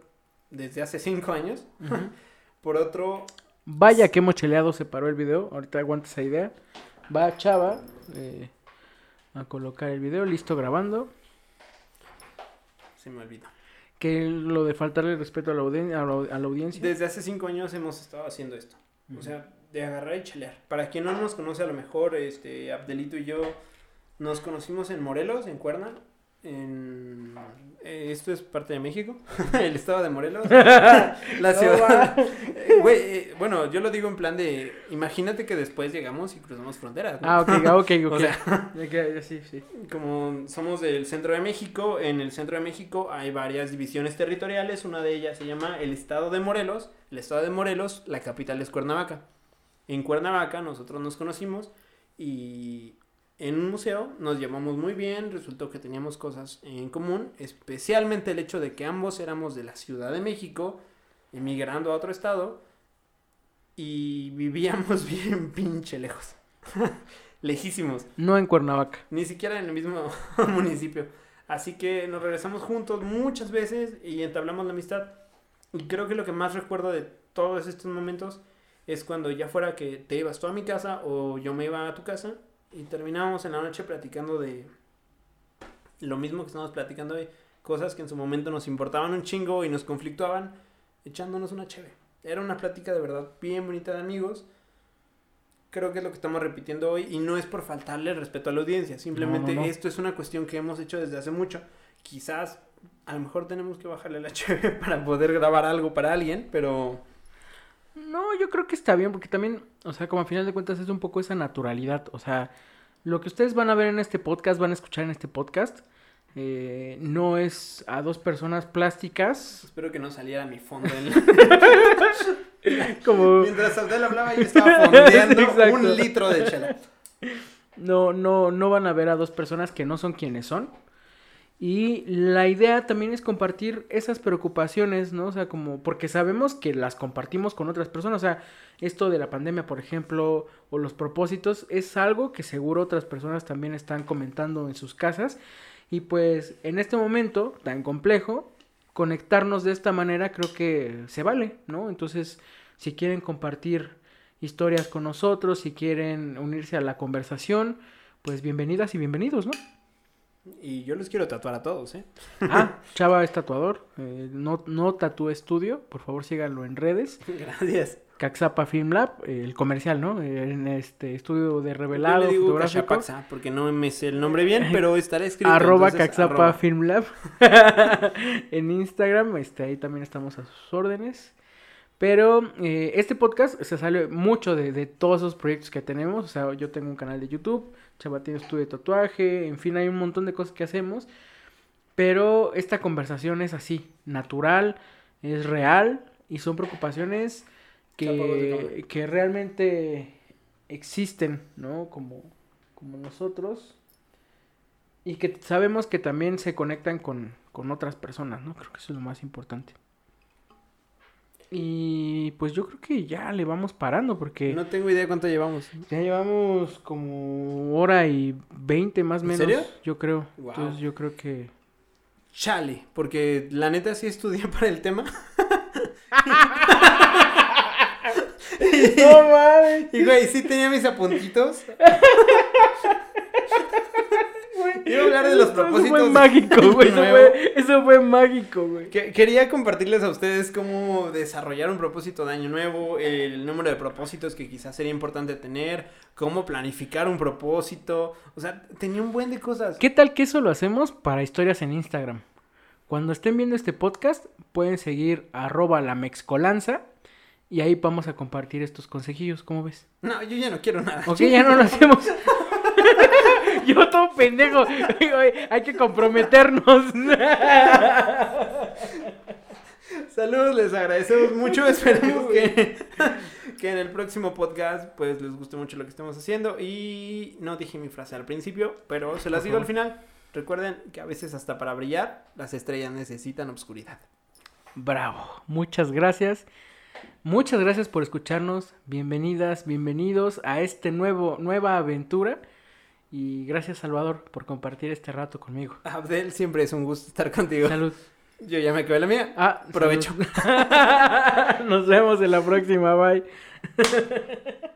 [SPEAKER 2] desde hace cinco años. Por otro,
[SPEAKER 1] Vaya que mocheleado se paró el video. Ahorita aguanta esa idea. Va Chava eh, a colocar el video. Listo grabando.
[SPEAKER 2] se me olvidó.
[SPEAKER 1] Que lo de faltarle respeto a la, audien- a la- a la audiencia.
[SPEAKER 2] Desde hace cinco años hemos estado haciendo esto. O sea, de agarrar y chelear. Para quien no nos conoce, a lo mejor, este, Abdelito y yo nos conocimos en Morelos, en Cuerna. En... eh, esto es parte de México, el estado de Morelos. la ciudad. Eh, Güey, eh, bueno, yo lo digo en plan de. Imagínate que después llegamos y cruzamos fronteras. ¿no?
[SPEAKER 1] Ah, ok, ah, ok, ok.
[SPEAKER 2] O sea,
[SPEAKER 1] Ya que- ya sí, sí.
[SPEAKER 2] como somos del centro de México, en el centro de México hay varias divisiones territoriales, una de ellas se llama el estado de Morelos, el estado de Morelos, la capital es Cuernavaca. En Cuernavaca nosotros nos conocimos y en un museo nos llevamos muy bien, resultó que teníamos cosas en común, especialmente el hecho de que ambos éramos de la Ciudad de México, emigrando a otro estado y vivíamos bien pinche lejos, lejísimos.
[SPEAKER 1] No en Cuernavaca.
[SPEAKER 2] Ni siquiera en el mismo municipio. Así que nos regresamos juntos muchas veces y entablamos la amistad. Y creo que lo que más recuerdo de todos estos momentos es cuando ya fuera que te ibas tú a mi casa o yo me iba a tu casa y terminábamos en la noche platicando de lo mismo que estamos platicando hoy. Cosas que en su momento nos importaban un chingo y nos conflictuaban, echándonos una cheve. Era una plática de verdad bien bonita de amigos creo que es lo que estamos repitiendo hoy y no es por faltarle el respeto a la audiencia, simplemente
[SPEAKER 1] No, no, no.
[SPEAKER 2] esto es una cuestión que hemos hecho desde hace mucho. Quizás a lo mejor tenemos que bajarle la cheve para poder grabar algo para alguien, pero
[SPEAKER 1] No, yo creo que está bien, porque también, o sea, como a final de cuentas es un poco esa naturalidad. O sea, lo que ustedes van a ver en este podcast, van a escuchar en este podcast, eh, no es a dos personas plásticas,
[SPEAKER 2] espero que no saliera mi fondo. en-
[SPEAKER 1] como
[SPEAKER 2] Mientras Abdel hablaba yo estaba fondeando un litro de chela.
[SPEAKER 1] no, no, no van a ver a dos personas que no son quienes son. Y la idea también es compartir esas preocupaciones, ¿no? O sea, como, porque sabemos que las compartimos con otras personas. O sea, esto de la pandemia, por ejemplo, o los propósitos, es algo que seguro otras personas también están comentando en sus casas. Y pues, en este momento tan complejo, conectarnos de esta manera creo que se vale, ¿no? Entonces, si quieren compartir historias con nosotros, si quieren unirse a la conversación, pues bienvenidas y bienvenidos, ¿no?
[SPEAKER 2] Y yo los quiero tatuar a todos, ¿eh?
[SPEAKER 1] Ah, Chava es tatuador, eh, no, no tatúe estudio, por favor síganlo en redes.
[SPEAKER 2] Gracias.
[SPEAKER 1] Caxapa Film Lab, eh, el comercial, ¿no? Eh, en este estudio de
[SPEAKER 2] Yo
[SPEAKER 1] revelado
[SPEAKER 2] le digo porque no me sé el nombre bien, pero estará escrito.
[SPEAKER 1] Arroba
[SPEAKER 2] entonces,
[SPEAKER 1] Caxapa
[SPEAKER 2] arroba.
[SPEAKER 1] Film Lab. en Instagram, este, ahí también estamos a sus órdenes. Pero eh, este podcast se sale mucho de, de todos esos proyectos que tenemos. O sea, yo tengo un canal de YouTube, Chava tiene estudio de tatuaje, en fin, hay un montón de cosas que hacemos. Pero esta conversación es así, natural, es real y son preocupaciones que, que realmente existen, ¿no? Como, como nosotros. Y que sabemos que también se conectan con, con otras personas, ¿no? Creo que eso es lo más importante. Y pues yo creo que ya le vamos parando porque
[SPEAKER 2] No tengo idea cuánto llevamos.
[SPEAKER 1] ya llevamos como hora y veinte más o
[SPEAKER 2] ¿En
[SPEAKER 1] menos.
[SPEAKER 2] serio?
[SPEAKER 1] Yo creo. Entonces yo creo que...
[SPEAKER 2] Chale, porque la neta sí estudié para el tema.
[SPEAKER 1] ¡No mames!
[SPEAKER 2] Y güey, sí tenía mis apuntitos. Iba a hablar de los
[SPEAKER 1] Eso
[SPEAKER 2] propósitos.
[SPEAKER 1] fue
[SPEAKER 2] de
[SPEAKER 1] mágico, güey. Eso fue, eso fue mágico, güey.
[SPEAKER 2] Que- quería compartirles a ustedes cómo desarrollar un propósito de año nuevo, el número de propósitos que quizás sería importante tener, cómo planificar un propósito. O sea, tenía un buen de cosas.
[SPEAKER 1] ¿Qué tal que eso lo hacemos para historias en Instagram? Cuando estén viendo este podcast, pueden seguir arroba la mexcolanza y ahí vamos a compartir estos consejillos, ¿cómo ves?
[SPEAKER 2] No, yo ya no quiero nada.
[SPEAKER 1] Ok, ya no lo hacemos. Yo todo pendejo. Hay que comprometernos.
[SPEAKER 2] Saludos, les agradecemos mucho. Esperemos que, que en el próximo podcast pues les guste mucho lo que estamos haciendo. Y no dije mi frase al principio, pero se las digo al final. Recuerden que a veces hasta para brillar las estrellas necesitan obscuridad.
[SPEAKER 1] Bravo. Muchas gracias. Muchas gracias por escucharnos. Bienvenidas, bienvenidos a este nuevo nueva aventura. Y gracias Salvador por compartir este rato conmigo.
[SPEAKER 2] Abdel, siempre es un gusto estar contigo.
[SPEAKER 1] Salud.
[SPEAKER 2] Yo ya me acabé la mía.
[SPEAKER 1] Ah,
[SPEAKER 2] Provecho.
[SPEAKER 1] Nos vemos en la próxima. Bye.